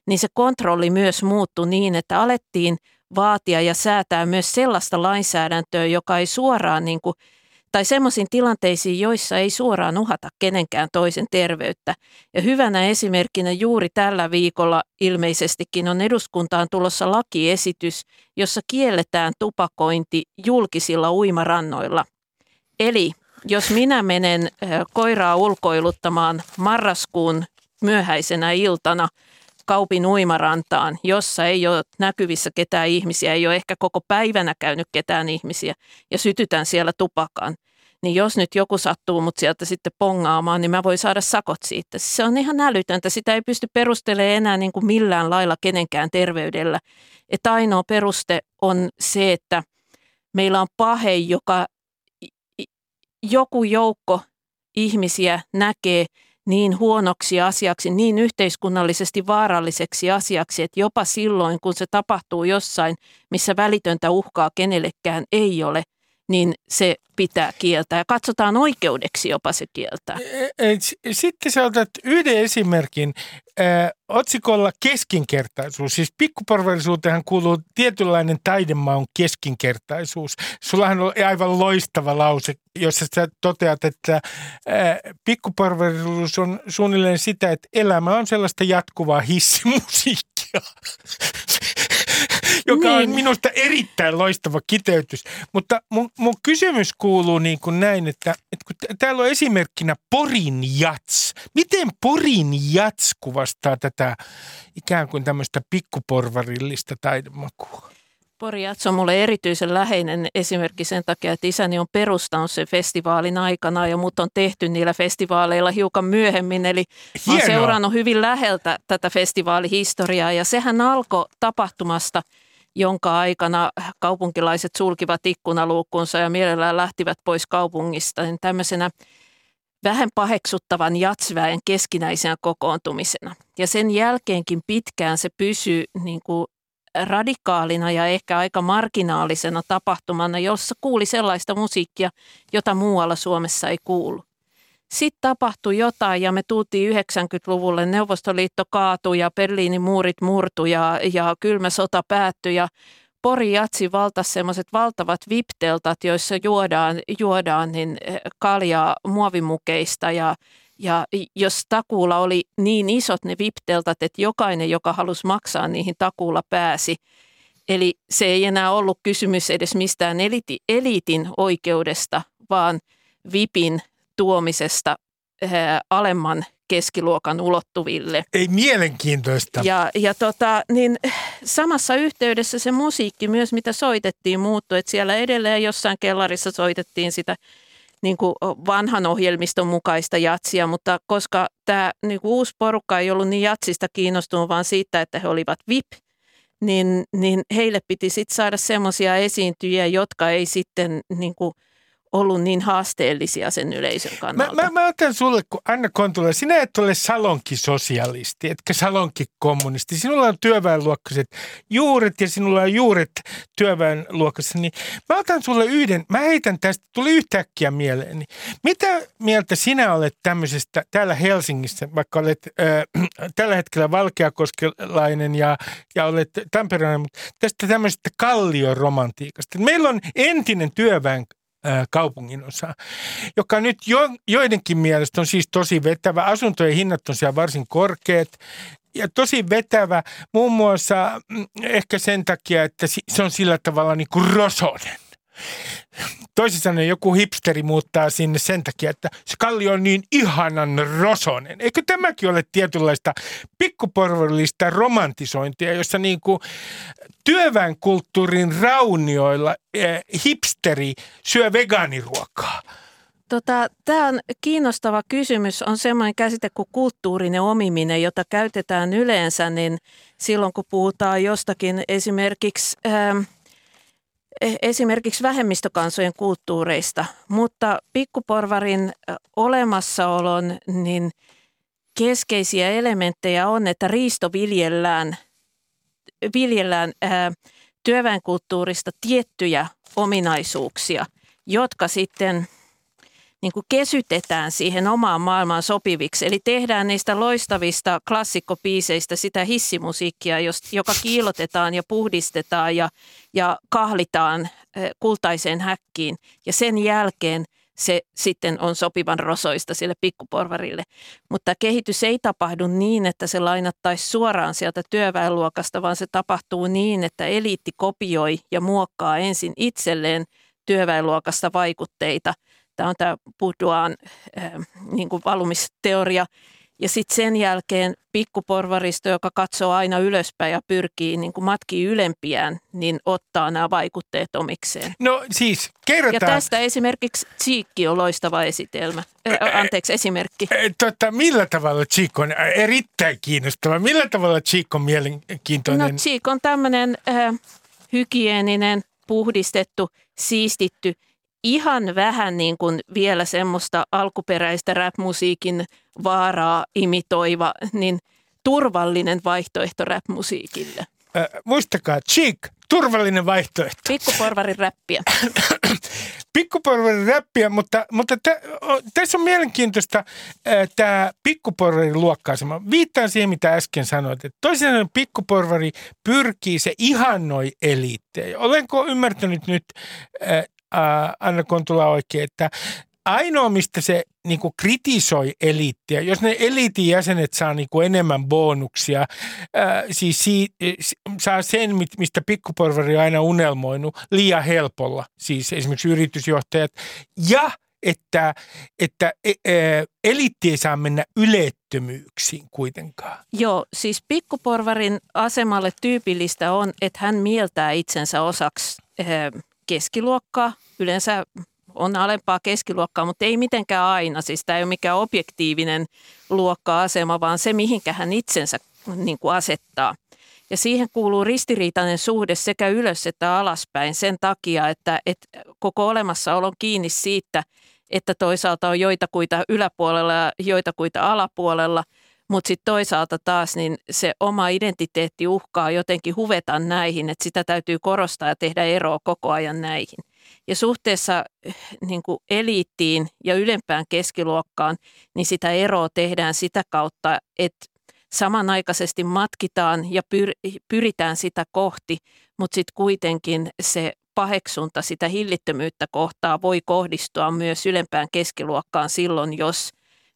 niin se kontrolli myös muuttui niin, että alettiin vaatia ja säätää myös sellaista lainsäädäntöä, joka ei suoraan niin kuin tai semmoisiin tilanteisiin, joissa ei suoraan uhata kenenkään toisen terveyttä. Ja hyvänä esimerkkinä juuri tällä viikolla ilmeisestikin on eduskuntaan tulossa lakiesitys, jossa kielletään tupakointi julkisilla uimarannoilla. Eli jos minä menen koiraa ulkoiluttamaan marraskuun myöhäisenä iltana kaupin uimarantaan, jossa ei ole näkyvissä ketään ihmisiä, ei ole ehkä koko päivänä käynyt ketään ihmisiä ja sytytän siellä tupakan, niin jos nyt joku sattuu mut sieltä sitten pongaamaan, niin mä voin saada sakot siitä. Se on ihan älytöntä. Sitä ei pysty perustelemaan enää niin kuin millään lailla kenenkään terveydellä. Että ainoa peruste on se, että meillä on pahe, joka joku joukko ihmisiä näkee – niin huonoksi asiaksi, niin yhteiskunnallisesti vaaralliseksi asiaksi, että jopa silloin, kun se tapahtuu jossain, missä välitöntä uhkaa kenellekään ei ole, niin se pitää kieltää. Katsotaan oikeudeksi jopa se kieltää. E, e, sitten sä otat yhden esimerkin äh, otsikolla keskinkertaisuus. Siis pikkuporvallisuuteen kuuluu tietynlainen taidemaun keskinkertaisuus. Sullahan on aivan loistava lause, jossa sä toteat, että äh, pikkuporvallisuus on suunnilleen sitä, että elämä on sellaista jatkuvaa hissimusiikkia joka niin. on minusta erittäin loistava kiteytys. Mutta mun, mun kysymys kuuluu niin kuin näin, että, että kun täällä on esimerkkinä Porin jats. Miten Porin jats kuvastaa tätä ikään kuin tämmöistä pikkuporvarillista taidemakua? Jats on mulle erityisen läheinen esimerkki sen takia, että isäni on perustanut sen festivaalin aikana ja mut on tehty niillä festivaaleilla hiukan myöhemmin. Eli olen seurannut hyvin läheltä tätä festivaalihistoriaa ja sehän alkoi tapahtumasta – jonka aikana kaupunkilaiset sulkivat ikkunaluukkunsa ja mielellään lähtivät pois kaupungista, niin tämmöisenä vähän paheksuttavan jatsväen keskinäisenä kokoontumisena. Ja sen jälkeenkin pitkään se pysyy niin kuin radikaalina ja ehkä aika marginaalisena tapahtumana, jossa kuuli sellaista musiikkia, jota muualla Suomessa ei kuulu. Sitten tapahtui jotain ja me tultiin 90-luvulle. Neuvostoliitto kaatui ja Berliinin muurit murtui ja, ja kylmä sota päättyi ja Pori Jatsi valtasi semmoiset valtavat vipteltat, joissa juodaan, juodaan niin eh, kaljaa muovimukeista ja, ja jos takuulla oli niin isot ne vipteltat, että jokainen, joka halusi maksaa niihin takuulla pääsi. Eli se ei enää ollut kysymys edes mistään eliti, eliitin oikeudesta, vaan VIPin tuomisesta äh, alemman keskiluokan ulottuville. Ei mielenkiintoista. Ja, ja tota, niin samassa yhteydessä se musiikki myös, mitä soitettiin, muuttui. Että siellä edelleen jossain kellarissa soitettiin sitä niin kuin vanhan ohjelmiston mukaista jatsia, mutta koska tämä niin kuin uusi porukka ei ollut niin jatsista kiinnostunut, vaan siitä, että he olivat VIP, niin, niin heille piti sitten saada semmoisia esiintyjiä, jotka ei sitten niin kuin – ollut niin haasteellisia sen yleisön Mä, kannalta. mä, mä otan sulle, kun Anna Kontula, sinä et ole salonkisosialisti, etkä salonkikommunisti. Sinulla on työväenluokkaiset juuret ja sinulla on juuret työväenluokassa. Niin mä otan sulle yhden, mä heitän tästä, tuli yhtäkkiä mieleeni. Mitä mieltä sinä olet tämmöisestä täällä Helsingissä, vaikka olet äh, (clears throat) tällä hetkellä valkeakoskelainen ja, ja olet tamperelainen, mutta tästä tämmöisestä kallioromantiikasta. Meillä on entinen työväen ää, kaupunginosa, joka nyt jo, joidenkin mielestä on siis tosi vetävä. Asuntojen hinnat on siellä varsin korkeat ja tosi vetävä muun muassa mm, ehkä sen takia, että se on sillä tavalla niin kuin rosonen. Toisin sanoen joku hipsteri muuttaa sinne sen takia, että se kallio on niin ihanan rosonen. Eikö tämäkin ole tietynlaista pikkuporvarillista romantisointia, jossa niin kuin työväenkulttuurin raunioilla eh, hipsteri syö vegaaniruokaa? Tota, Tämä on kiinnostava kysymys. On semmoinen käsite kuin kulttuurinen omiminen, jota käytetään yleensä niin silloin, kun puhutaan jostakin esimerkiksi, ähm, esimerkiksi vähemmistökansojen kulttuureista. Mutta pikkuporvarin olemassaolon niin keskeisiä elementtejä on, että riisto viljellään, viljellään ää, työväenkulttuurista tiettyjä ominaisuuksia, jotka sitten niin kuin kesytetään siihen omaan maailmaan sopiviksi. Eli tehdään niistä loistavista klassikkopiiseistä sitä hissimusiikkia, joka kiilotetaan ja puhdistetaan ja, ja kahlitaan eh, kultaiseen häkkiin. Ja sen jälkeen se sitten on sopivan rosoista sille pikkuporvarille. Mutta kehitys ei tapahdu niin, että se lainattaisi suoraan sieltä työväenluokasta, vaan se tapahtuu niin, että eliitti kopioi ja muokkaa ensin itselleen työväenluokasta vaikutteita. Tämä on tämä Bourdieuin äh, niin kuin valumisteoria. Ja sitten sen jälkeen pikkuporvaristo, joka katsoo aina ylöspäin ja pyrkii niin kuin matkii ylempiään, niin ottaa nämä vaikutteet omikseen. No siis Ja kerrotaan, tästä esimerkiksi Tsiikki on loistava esitelmä, äh, anteeksi esimerkki. eh, tota, millä tavalla Chico on eh, erittäin kiinnostava. Millä tavalla Chico on No mielenkiintoinen? Cheek on tämmöinen äh, hygieninen, puhdistettu, siistitty, ihan vähän niin kuin vielä semmoista alkuperäistä rap-musiikin vaaraa imitoiva, niin turvallinen vaihtoehto rap-musiikille. Äh, muistakaa, Chic, turvallinen vaihtoehto. Pikkuporvarin räppiä. (clears throat) pikkuporvarin räppiä, mutta, mutta tä, o, tässä on mielenkiintoista tämä pikkuporvarin luokka-asema. Viittaan siihen, mitä äsken sanoit. Että toisin pikkuporvari pyrkii, se ihannoi eliittejä. Olenko ymmärtänyt nyt, ää, ää, Anna Kontula oikein, että ainoa, mistä se niin kuin kritisoi eliittiä, jos ne eliitin jäsenet saa niin kuin enemmän bonuksia, ää, siis si, si, saa sen, mistä pikkuporvari on aina unelmoinut, liian helpolla, siis esimerkiksi yritysjohtajat, ja että, että e, e, eliitti ei saa mennä ylettömyyksiin kuitenkaan. Joo, siis pikkuporvarin asemalle tyypillistä on, että hän mieltää itsensä osaksi eh, keskiluokkaa. Yleensä on alempaa keskiluokkaa, mutta ei mitenkään aina. Siis tämä ei ole mikään objektiivinen luokka-asema, vaan se, mihinkä hän itsensä niin kuin asettaa. Ja siihen kuuluu ristiriitainen suhde sekä ylös että alaspäin sen takia, että, että koko olemassaolo on kiinni siitä, että toisaalta on joitakuita yläpuolella ja joitakuita alapuolella, mutta sitten toisaalta taas niin se oma identiteetti uhkaa jotenkin huveta näihin, että sitä täytyy korostaa ja tehdä eroa koko ajan näihin. Ja suhteessa eh, niin kuin eliittiin ja ylempään keskiluokkaan, niin sitä eroa tehdään sitä kautta, että samanaikaisesti matkitaan ja pyr- pyritään sitä kohti, mutta sitten kuitenkin se paheksunta sitä hillittömyyttä kohtaa voi kohdistua myös ylempään keskiluokkaan silloin, jos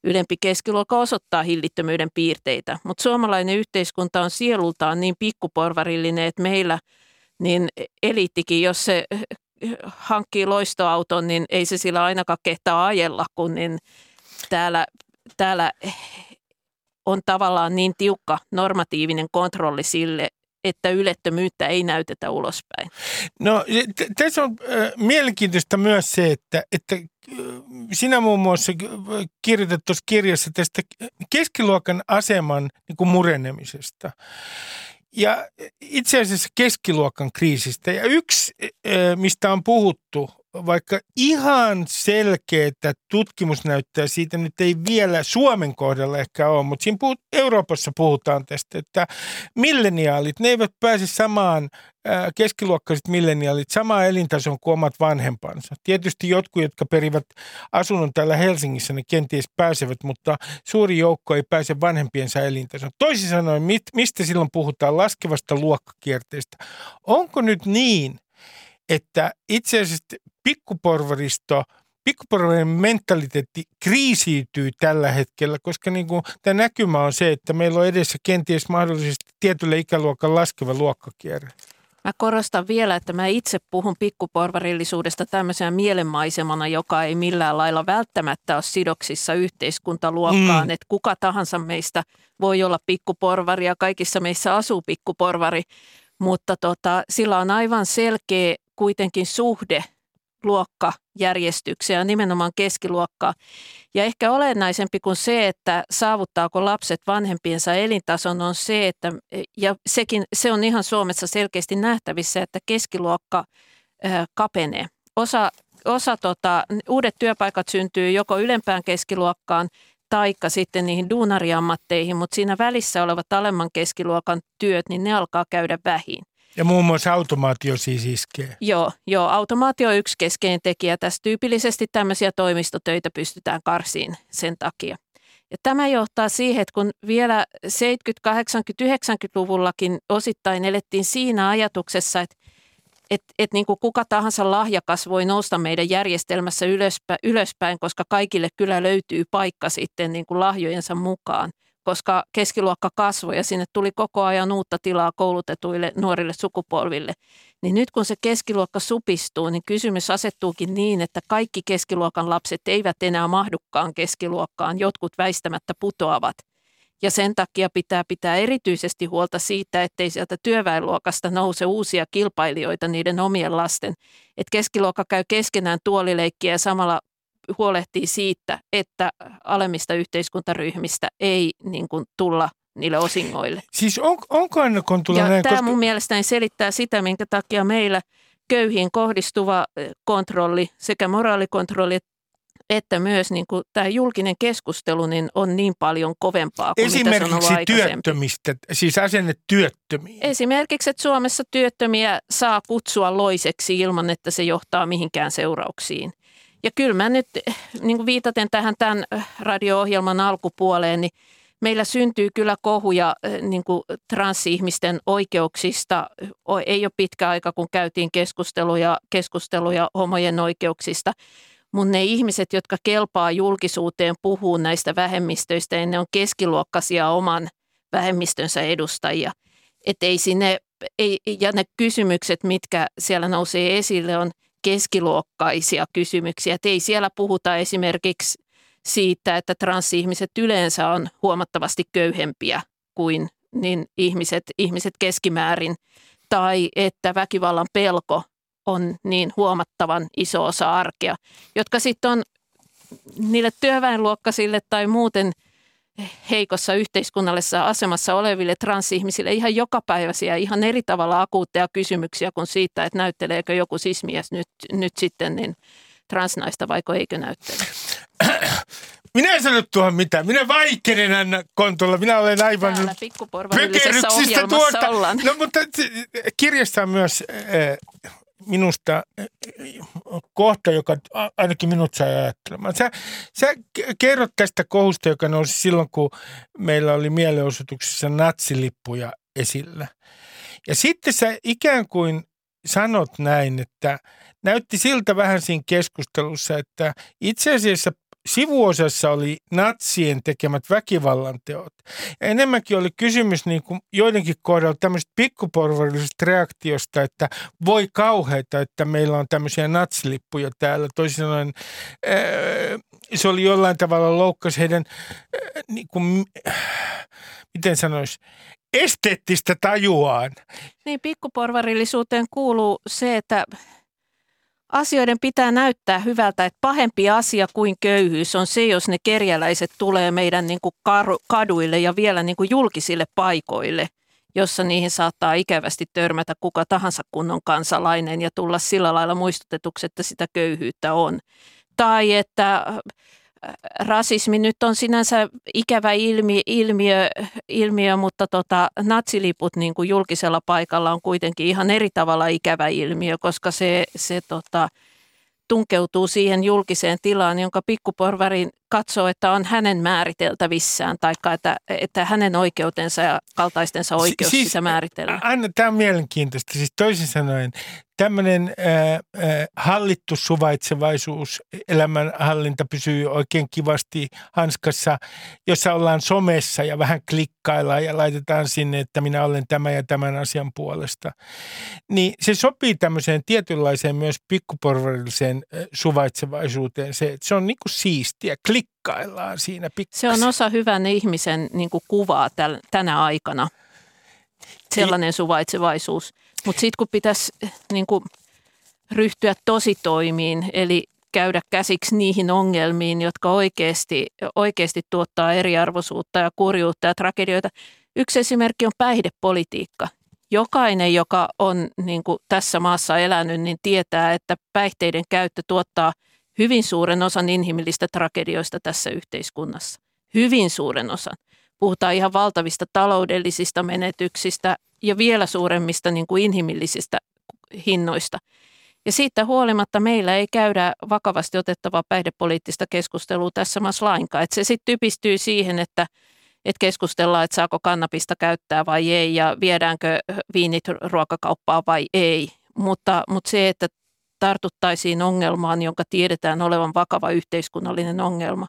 ylempi keskiluokka osoittaa hillittömyyden piirteitä. Mutta suomalainen yhteiskunta on sielultaan niin pikkuporvarillinen, että meillä niin eliittikin, jos se hankkii loistoauton, niin ei se sillä ainakaan kehtaa ajella, kun niin täällä, täällä on tavallaan niin tiukka normatiivinen kontrolli sille, että ylettömyyttä ei näytetä ulospäin. No tässä on mielenkiintoista myös se, että, että sinä muun muassa kirjoitat tuossa kirjassa tästä keskiluokan aseman niin kuin murenemisesta. Ja itse asiassa keskiluokan kriisistä. Ja yksi, mistä on puhuttu vaikka ihan selkeää tutkimusnäyttöä siitä nyt ei vielä Suomen kohdalla ehkä ole, mutta siinä puhut, Euroopassa puhutaan tästä, että milleniaalit, ne eivät pääse samaan keskiluokkaiset milleniaalit samaan elintason kuin omat vanhempansa. Tietysti jotkut, jotka perivät asunnon täällä Helsingissä, ne kenties pääsevät, mutta suuri joukko ei pääse vanhempiensa elintason. Toisin sanoen, mistä silloin puhutaan laskevasta luokkakierteestä? Onko nyt niin, että itse asiassa pikkuporvaristo, pikkuporvarin mentaliteetti kriisiytyy tällä hetkellä, koska niin kuin tämä näkymä on se, että meillä on edessä kenties mahdollisesti tietylle ikäluokan laskeva luokkakierre. Mä korostan vielä, että mä itse puhun pikkuporvarillisuudesta tämmöisenä mielenmaisemana, joka ei millään lailla välttämättä ole sidoksissa yhteiskuntaluokkaan. Mm. Että kuka tahansa meistä voi olla pikkuporvari ja kaikissa meissä asuu pikkuporvari, mutta tota, sillä on aivan selkeä kuitenkin suhde luokkajärjestykseen ja nimenomaan keskiluokkaa. Ja ehkä olennaisempi kuin se, että saavuttaako lapset vanhempiensa elintason on se, että ja sekin, se on ihan Suomessa selkeästi nähtävissä, että keskiluokka ää, kapenee. Osa, osa tota, uudet työpaikat syntyy joko ylempään keskiluokkaan taikka sitten niihin duunariammatteihin, mutta siinä välissä olevat alemman keskiluokan työt, niin ne alkaa käydä vähin. Ja muun muassa automaatio siis iskee. Joo, joo, automaatio on yksi keskeinen tekijä. Tässä tyypillisesti tämmöisiä toimistotöitä pystytään karsiin sen takia. Ja tämä johtaa siihen, että kun vielä 70-, 80-, 90-luvullakin osittain elettiin siinä ajatuksessa, että että et niin kuin kuka tahansa lahjakas voi nousta meidän järjestelmässä ylöspäin, ylöspäin, koska kaikille kyllä löytyy paikka sitten niin kuin lahjojensa mukaan koska keskiluokka kasvoi ja sinne tuli koko ajan uutta tilaa koulutetuille nuorille sukupolville. Niin nyt kun se keskiluokka supistuu, niin kysymys asettuukin niin, että kaikki keskiluokan lapset eivät enää mahdukaan keskiluokkaan, jotkut väistämättä putoavat. Ja sen takia pitää pitää erityisesti huolta siitä, ettei sieltä työväenluokasta nouse uusia kilpailijoita niiden omien lasten. Että keskiluokka käy keskenään tuolileikkiä ja samalla huolehtii siitä, että alemmista yhteiskuntaryhmistä ei niin kuin, tulla niille osingoille. Siis on, onko aina kun tulee näin? Tämä koska... mun mielestäni selittää sitä, minkä takia meillä köyhiin kohdistuva kontrolli sekä moraalikontrolli että myös niin kuin tämä julkinen keskustelu niin on niin paljon kovempaa kuin Esimerkiksi mitä se on työttömistä, siis asenne työttömiin. Esimerkiksi, että Suomessa työttömiä saa kutsua loiseksi ilman, että se johtaa mihinkään seurauksiin. Ja kyllä mä nyt niin kuin viitaten tähän tämän radio-ohjelman alkupuoleen, niin meillä syntyy kyllä kohuja niin kuin transihmisten oikeuksista. Ei ole pitkä aika, kun käytiin keskusteluja, keskusteluja homojen oikeuksista. Mutta ne ihmiset, jotka kelpaa julkisuuteen puhuu näistä vähemmistöistä, niin ne on keskiluokkaisia oman vähemmistönsä edustajia. Et ei sinne, ei, ja ne kysymykset, mitkä siellä nousee esille, on – keskiluokkaisia kysymyksiä. Et ei siellä puhuta esimerkiksi siitä, että transihmiset yleensä on huomattavasti köyhempiä kuin niin ihmiset, ihmiset keskimäärin, tai että väkivallan pelko on niin huomattavan iso osa arkea, jotka sitten on niille työväenluokkaisille tai muuten – heikossa yhteiskunnallisessa asemassa oleville transihmisille ihan jokapäiväisiä, ihan eri tavalla akuutteja kysymyksiä kuin siitä, että näytteleekö joku sismies nyt, nyt sitten niin transnaista vaiko eikö näyttele. Minä en sano tuohon mitään. Minä vaikenen Anna Kontolla. Minä olen aivan pökerryksistä tuosta. Ollaan. No mutta kirjassa on myös äh, minusta kohta, joka ainakin minut sai ajattelemaan. Sä, sä kerrot tästä kohusta, joka nousi silloin, kun meillä oli mielenosoituksessa natsilippuja esillä. Ja sitten sä ikään kuin sanot näin, että näytti siltä vähän siinä keskustelussa, että itse asiassa sivuosassa oli natsien tekemät väkivallanteot. Ja enemmänkin oli kysymys niin kuin joidenkin kohdalla tämmöistä pikkuporvarillisesta reaktiosta, että voi kauheita, että meillä on tämmöisiä natsilippuja täällä. Toisin sanoen se oli jollain tavalla loukkas heidän, niin kuin, miten sanoisi, esteettistä tajuaan. Niin, pikkuporvarillisuuteen kuuluu se, että asioiden pitää näyttää hyvältä, että pahempi asia kuin köyhyys on se, jos ne kerjäläiset tulee meidän niin kuin kaduille ja vielä niin kuin julkisille paikoille jossa niihin saattaa ikävästi törmätä kuka tahansa kunnon kansalainen ja tulla sillä lailla muistutetuksi, että sitä köyhyyttä on. Tai että rasismi nyt on sinänsä ikävä ilmiö, ilmiö, ilmiö mutta tota, natsiliput niin kuin julkisella paikalla on kuitenkin ihan eri tavalla ikävä ilmiö, koska se, se tota, tunkeutuu siihen julkiseen tilaan, jonka pikkuporvari katsoo, että on hänen määriteltävissään, tai että, että hänen oikeutensa ja kaltaistensa oikeus siis, sitä määritellä. Anna, tämä on mielenkiintoista. Siis toisin sanoen, tämmöinen hallittu suvaitsevaisuus, elämänhallinta pysyy oikein kivasti hanskassa, jossa ollaan somessa ja vähän klikkaillaan ja laitetaan sinne, että minä olen tämä ja tämän asian puolesta. Niin se sopii tämmöiseen tietynlaiseen myös pikkuporvarilliseen suvaitsevaisuuteen. Se, se on niinku siistiä, klikkaillaan siinä pikkasen. Se on osa hyvän ihmisen niinku kuvaa täl, tänä aikana, sellainen suvaitsevaisuus. Mutta sitten kun pitäisi niin kuin, ryhtyä tositoimiin, eli käydä käsiksi niihin ongelmiin, jotka oikeasti, oikeasti tuottaa eriarvoisuutta ja kurjuutta ja tragedioita. Yksi esimerkki on päihdepolitiikka. Jokainen, joka on niin kuin tässä maassa elänyt, niin tietää, että päihteiden käyttö tuottaa hyvin suuren osan inhimillistä tragedioista tässä yhteiskunnassa. Hyvin suuren osan. Puhutaan ihan valtavista taloudellisista menetyksistä ja vielä suuremmista niin kuin inhimillisistä hinnoista. Ja siitä huolimatta meillä ei käydä vakavasti otettavaa päihdepoliittista keskustelua tässä maassa lainkaan. Että se sitten typistyy siihen, että, että keskustellaan, että saako kannabista käyttää vai ei ja viedäänkö viinit ruokakauppaa vai ei. Mutta, mutta se, että tartuttaisiin ongelmaan, jonka tiedetään olevan vakava yhteiskunnallinen ongelma,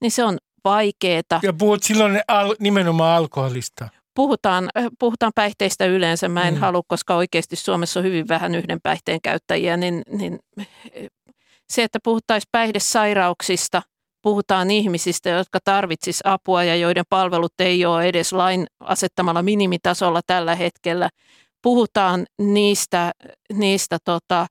niin se on vaikeeta. Ja puhut silloin al- nimenomaan alkoholista. Puhutaan, äh, puhutaan päihteistä yleensä. Mä en mm. halua, koska oikeasti Suomessa on hyvin vähän yhden päihteen käyttäjiä, niin, niin se, että puhuttaisiin päihdesairauksista, puhutaan ihmisistä, jotka tarvitsis apua ja joiden palvelut ei ole edes lain asettamalla minimitasolla tällä hetkellä. Puhutaan niistä, niistä tota,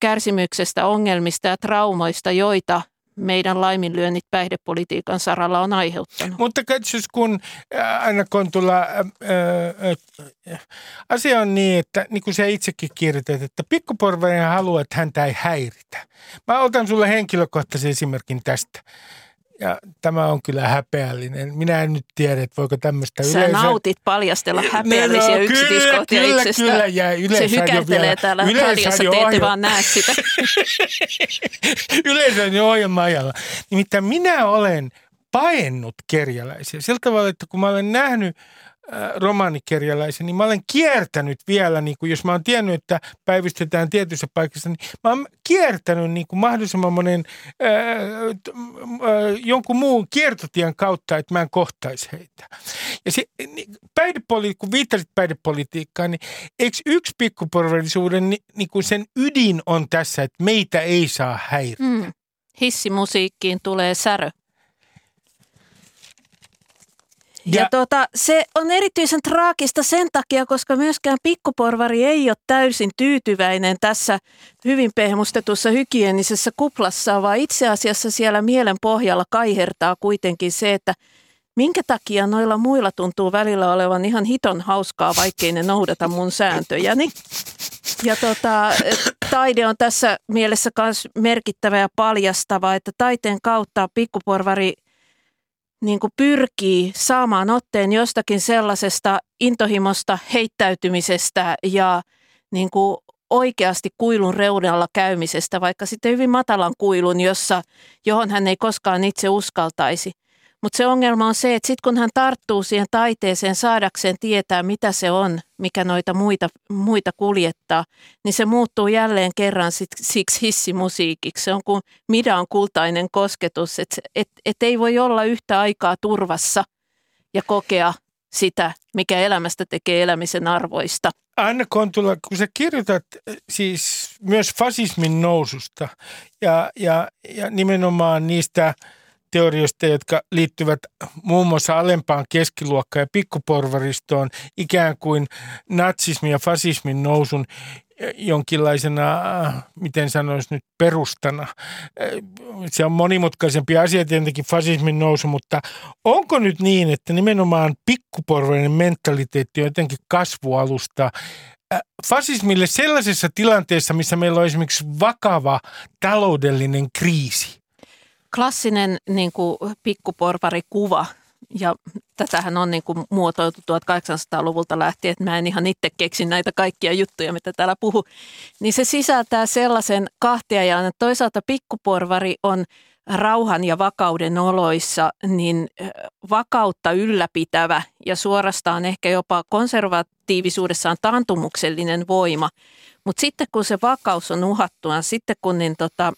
kärsimyksestä, ongelmista ja traumoista, joita meidän laiminlyönnit päihdepolitiikan saralla on aiheuttanut. Mutta katsos, kun äh, Anna Kontula, ää, ää, asia on niin, että niin kuin sä itsekin kirjoitat, että pikkuporvainen haluaa, että häntä ei häiritä. Mä otan sulle henkilökohtaisen esimerkin tästä. Ja tämä on kyllä häpeällinen. Minä en nyt tiedä, että voiko tämmöistä Sä yleensä... nautit paljastella häpeällisiä no, yksityiskohtia kyllä, itsestä. Kyllä, ja Se hykähtelee täällä radiossa, te ette vaan näe sitä. (laughs) Yleisön ohjelma-ajalla. Nimittäin minä olen paennut kerjäläisiä. Sillä tavalla, että kun mä olen nähnyt romaanikerjäläisen, niin mä olen kiertänyt vielä, niin kuin jos mä oon tiennyt, että päivystetään tietyissä paikassa, niin mä oon kiertänyt niin kuin mahdollisimman monen ää, ää, jonkun muun kiertotien kautta, että mä en kohtaisi heitä. Ja se, niin, päihdepoli- kun viittasit päihdepolitiikkaan, niin eikö yksi pikkuporvallisuuden niin, niin kuin sen ydin on tässä, että meitä ei saa häiritä? Mm. Hissimusiikkiin tulee särö. Ja, ja tota, se on erityisen traagista sen takia, koska myöskään pikkuporvari ei ole täysin tyytyväinen tässä hyvin pehmustetussa hygienisessä kuplassa, vaan itse asiassa siellä mielen pohjalla kaihertaa kuitenkin se, että minkä takia noilla muilla tuntuu välillä olevan ihan hiton hauskaa, vaikkei ne noudata mun sääntöjäni. Ja tota, taide on tässä mielessä myös merkittävä ja paljastava, että taiteen kautta pikkuporvari – niin kuin pyrkii saamaan otteen jostakin sellaisesta intohimosta, heittäytymisestä ja niin kuin oikeasti kuilun reunalla käymisestä, vaikka sitten hyvin matalan kuilun, jossa, johon hän ei koskaan itse uskaltaisi. Mutta se ongelma on se, että sitten kun hän tarttuu siihen taiteeseen saadakseen tietää, mitä se on, mikä noita muita, muita kuljettaa, niin se muuttuu jälleen kerran sit, siksi hissimusiikiksi. Se on kuin on kultainen kosketus, että et, et ei voi olla yhtä aikaa turvassa ja kokea sitä, mikä elämästä tekee elämisen arvoista. Anna Kontula, kun sä kirjoitat siis myös fasismin noususta ja, ja, ja nimenomaan niistä – teorioista, jotka liittyvät muun muassa alempaan keskiluokkaan ja pikkuporvaristoon, ikään kuin natsismin ja fasismin nousun jonkinlaisena, miten sanoisi nyt, perustana. Se on monimutkaisempi asia tietenkin fasismin nousu, mutta onko nyt niin, että nimenomaan pikkuporvainen mentaliteetti on jotenkin kasvualusta fasismille sellaisessa tilanteessa, missä meillä on esimerkiksi vakava taloudellinen kriisi? Klassinen niin kuin pikkuporvarikuva ja tätähän on niin kuin muotoiltu 1800-luvulta lähtien, että mä en ihan itse keksi näitä kaikkia juttuja, mitä täällä puhu, niin se sisältää sellaisen kahtiajan, että toisaalta pikkuporvari on rauhan ja vakauden oloissa niin vakautta ylläpitävä ja suorastaan ehkä jopa konservatiivisuudessaan taantumuksellinen voima. Mutta sitten kun se vakaus on uhattua, sitten kun niin tota,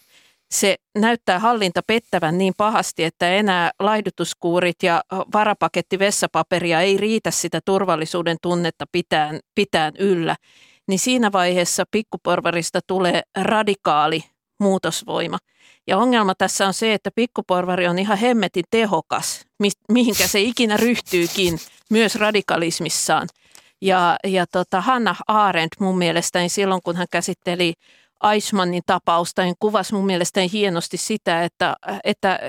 se näyttää hallinta pettävän niin pahasti, että enää laidutuskuurit ja varapaketti vessapaperia ei riitä sitä turvallisuuden tunnetta pitään, pitään yllä, niin siinä vaiheessa pikkuporvarista tulee radikaali muutosvoima. Ja ongelma tässä on se, että pikkuporvari on ihan hemmetin tehokas, mihinkä se ikinä ryhtyykin, myös radikalismissaan. Ja, ja tota, Hanna Arendt mun mielestäni silloin, kun hän käsitteli Aismannin tapausta, niin kuvasi mun mielestäni hienosti sitä, että, että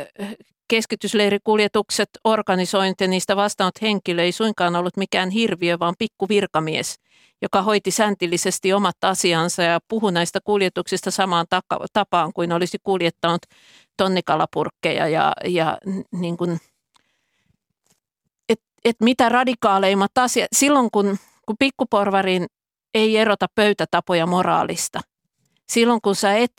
keskitysleirikuljetukset, organisointi ja niistä vastaanot henkilö ei suinkaan ollut mikään hirviö, vaan pikku virkamies, joka hoiti säntillisesti omat asiansa ja puhui näistä kuljetuksista samaan tapaan kuin olisi kuljettanut tonnikalapurkkeja ja, ja niin kuin, et, et mitä radikaaleimmat asiat, silloin kun, kun pikkuporvarin ei erota pöytätapoja moraalista – silloin kun sä et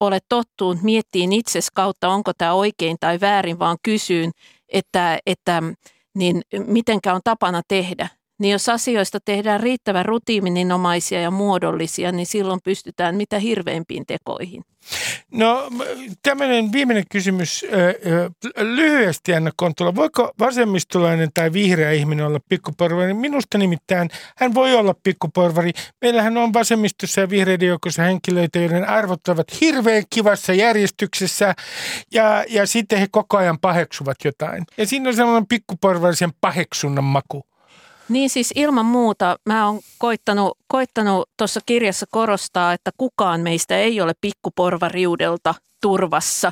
ole tottuun miettiin itses kautta, onko tämä oikein tai väärin, vaan kysyyn, että, että niin mitenkä on tapana tehdä. Niin jos asioista tehdään riittävän rutiininomaisia ja muodollisia, niin silloin pystytään mitä hirveimpiin tekoihin. No tämmöinen viimeinen kysymys lyhyesti Anna Kontula. Voiko vasemmistolainen tai vihreä ihminen olla pikkuporvari? Minusta nimittäin hän voi olla pikkuporvari. Meillähän on vasemmistossa ja vihreiden joukossa henkilöitä, joiden arvot ovat hirveän kivassa järjestyksessä ja, ja sitten he koko ajan paheksuvat jotain. Ja siinä on sellainen pikkuporvarisen paheksunnan maku. Niin siis ilman muuta mä oon koittanut, koittanut kirjassa korostaa, että kukaan meistä ei ole pikkuporvariudelta turvassa.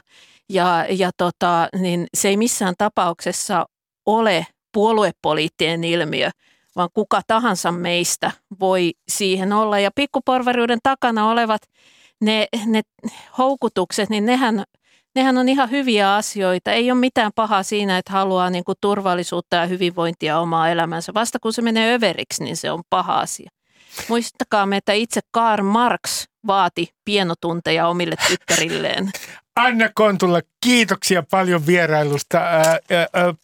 Ja, ja tota, niin se ei missään tapauksessa ole puoluepoliittinen ilmiö, vaan kuka tahansa meistä voi siihen olla. Ja pikkuporvariuden takana olevat ne, ne houkutukset, niin nehän nehän on ihan hyviä asioita. Ei ole mitään pahaa siinä, että haluaa niin kuin turvallisuutta ja hyvinvointia omaa elämänsä. Vasta kun se menee överiksi, niin se on paha asia. Muistakaa me, että itse Karl Marx vaati pienotunteja omille tyttärilleen. (laughs) Anna Kontula, kiitoksia paljon vierailusta. Ää, ää,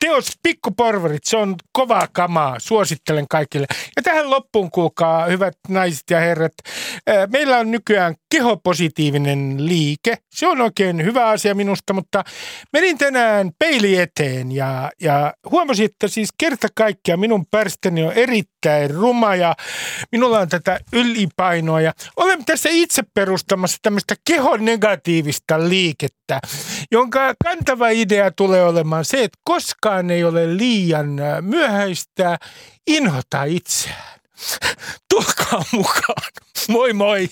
teos Pikkuporvarit, se on kovaa kamaa, suosittelen kaikille. Ja tähän loppuun kuulkaa, hyvät naiset ja herrat, meillä on nykyään kehopositiivinen liike. Se on oikein hyvä asia minusta, mutta menin tänään peili eteen ja, ja huomasin, että siis kerta kaikkiaan minun pärstäni on erittäin ruma ja minulla on tätä ylipainoa ja olen tässä itse perustamassa tämmöistä kehon negatiivista liikettä, jonka kantava idea tulee olemaan se, että koskaan ei ole liian myöhäistä inhota itseään. (laughs) Tulkaa mukaan. Moi moi!